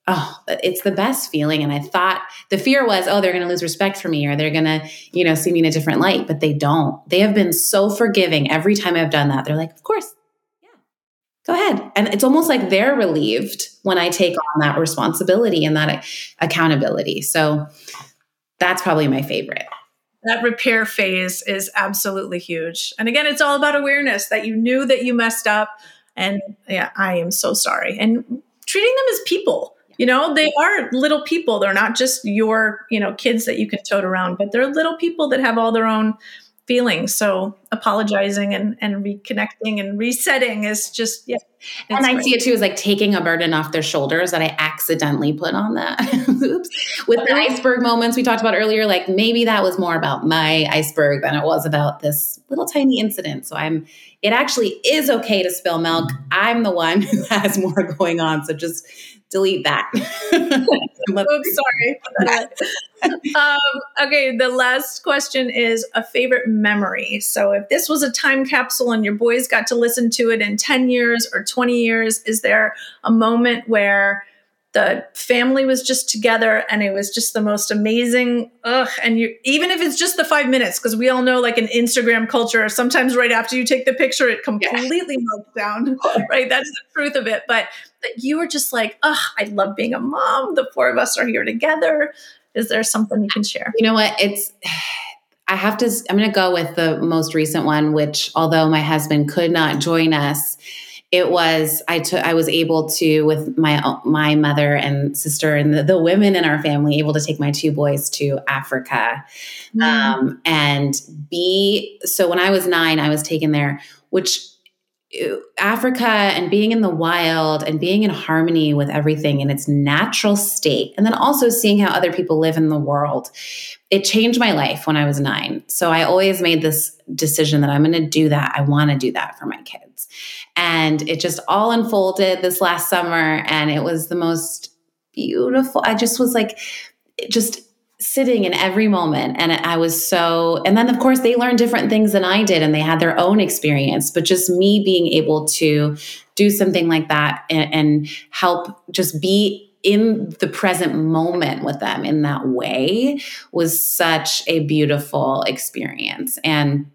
oh, it's the best feeling. And I thought the fear was, oh, they're going to lose respect for me or they're going to, you know, see me in a different light, but they don't. They have been so forgiving every time I've done that. They're like, of course, go ahead. And it's almost like they're relieved when I take on that responsibility and that accountability. So that's probably my favorite that repair phase is absolutely huge. And again, it's all about awareness that you knew that you messed up. And yeah, I am so sorry. And treating them as people. You know, they are little people. They're not just your, you know, kids that you can tote around, but they're little people that have all their own feelings. So apologizing and, and reconnecting and resetting is just, yeah. And I great. see it too as like taking a burden off their shoulders that I accidentally put on that. Oops. With the iceberg moments we talked about earlier, like maybe that was more about my iceberg than it was about this little tiny incident. So I'm, it actually is okay to spill milk. I'm the one who has more going on. So just delete that. Oops, sorry. um, okay, the last question is a favorite memory. So, if this was a time capsule and your boys got to listen to it in 10 years or 20 years, is there a moment where the family was just together and it was just the most amazing ugh and you even if it's just the five minutes because we all know like an instagram culture sometimes right after you take the picture it completely yeah. melts down right? That's the truth of it. But that you were just like ugh i love being a mom. The four of us are here together. Is there something you can share? You know what? It's I have to, I'm going to go with the most recent one, which although my husband could not join us, it was I took I was able to with my my mother and sister and the, the women in our family able to take my two boys to Africa. Mm. um, and be so when I was nine I was taken there which Africa and being in the wild and being in harmony with everything in its natural state and then also seeing how other people live in the world it changed my life when I was 9 so I always made this decision that I'm going to do that. I want to do that for my kids and it just all unfolded this last summer. And it was the most beautiful. I just was like, just sitting in every moment. And I was so, and then of course they learned different things than I did and they had their own experience, but just me being able to do something like that and, and help just be in the present moment with them in that way was such a beautiful experience. And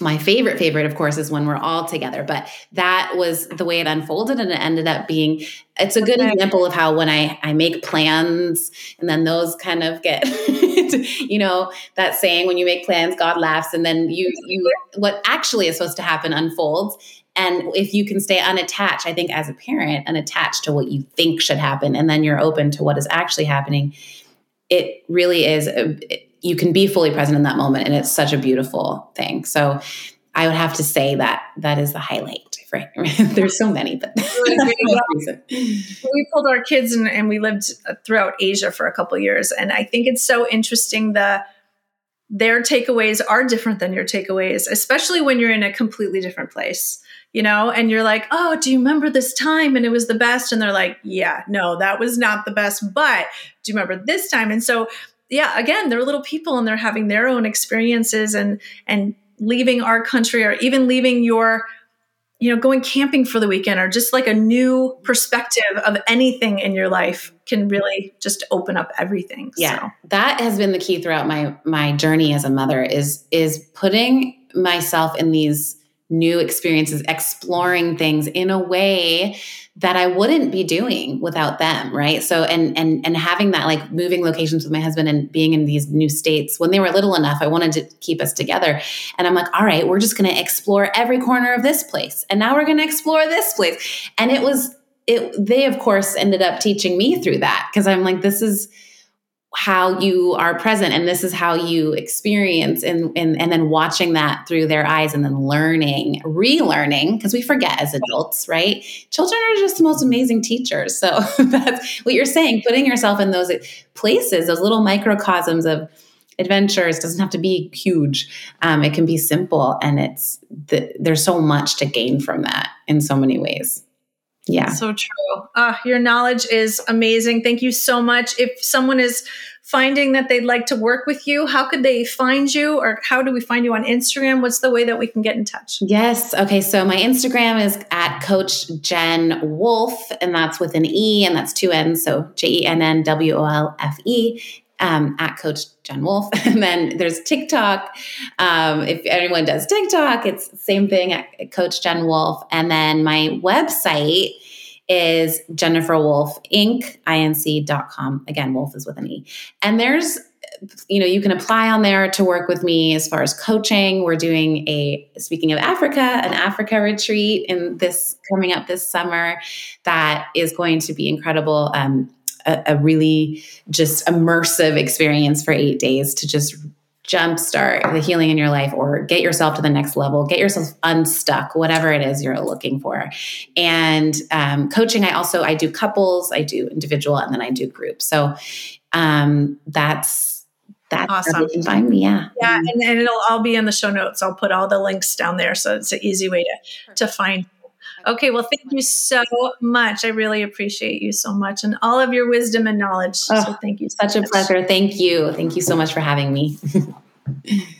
my favorite favorite of course is when we're all together but that was the way it unfolded and it ended up being it's a good example of how when i i make plans and then those kind of get you know that saying when you make plans god laughs and then you mm-hmm. you what actually is supposed to happen unfolds and if you can stay unattached i think as a parent unattached to what you think should happen and then you're open to what is actually happening it really is a, it, you can be fully present in that moment and it's such a beautiful thing. So i would have to say that that is the highlight right? There's so many but we pulled our kids and, and, we lived throughout asia for a couple years and i think it's so interesting the their takeaways are different than your takeaways especially when you're in a completely different place you know? And you're like oh do you remember this time and it was the best? And they're like yeah no that was not the best but do you remember this time? And so yeah, again, they're little people and they're having their own experiences and and leaving our country or even leaving your you know going camping for the weekend or just like a new perspective of anything in your life can really just open up everything yeah so. that has been the key throughout my my journey as a mother is is putting myself in these new experiences exploring things in a way that I wouldn't be doing without them, right? So and and and having that like moving locations with my husband and being in these new states when they were little enough, I wanted to keep us together. And I'm like, all right, we're just going to explore every corner of this place. And now we're going to explore this place. And it was it they of course ended up teaching me through that because I'm like this is how you are present and this is how you experience and, and and then watching that through their eyes and then learning relearning because we forget as adults right? Children are just the most amazing teachers so that's what you're saying putting yourself in those places those little microcosms of adventures doesn't have to be huge. Um, it can be simple and it's the, there's so much to gain from that in so many ways yeah. So true. Uh, your knowledge is amazing. Thank you so much. If someone is finding that they'd like to work with you, how could they find you or how do we find you on Instagram? What's the way that we can get in touch? Yes. Okay. So my Instagram is at Coach Jenn Wolfe, and that's with an E, and that's two N's. So J E N N W O L F E. Um, at Coach Jenn Wolfe. And then there's TikTok. Um, if anyone does TikTok, it's same thing at Coach Jenn Wolfe. And then my website is Jennifer Wolfe Inc. Inc.com. Again, Wolf is with an E. And there's you know, you can apply on there to work with me as far as coaching. We're doing a speaking of Africa, an Africa retreat in this coming up this summer that is going to be incredible. Um, a, a really just immersive experience for eight days to just jumpstart the healing in your life or get yourself to the next level, get yourself unstuck, whatever it is you're looking for. And um, coaching, I also I do couples, I do individual, and then I do group. So um, that's that's awesome. You can find me, yeah, yeah, and, and it'll all be in the show notes. I'll put all the links down there, so it's an easy way to to find Okay, well, thank you so much. I really appreciate you so much and all of your wisdom and knowledge. Oh, so thank you. So such much. a pleasure. Thank you. Thank you so much for having me.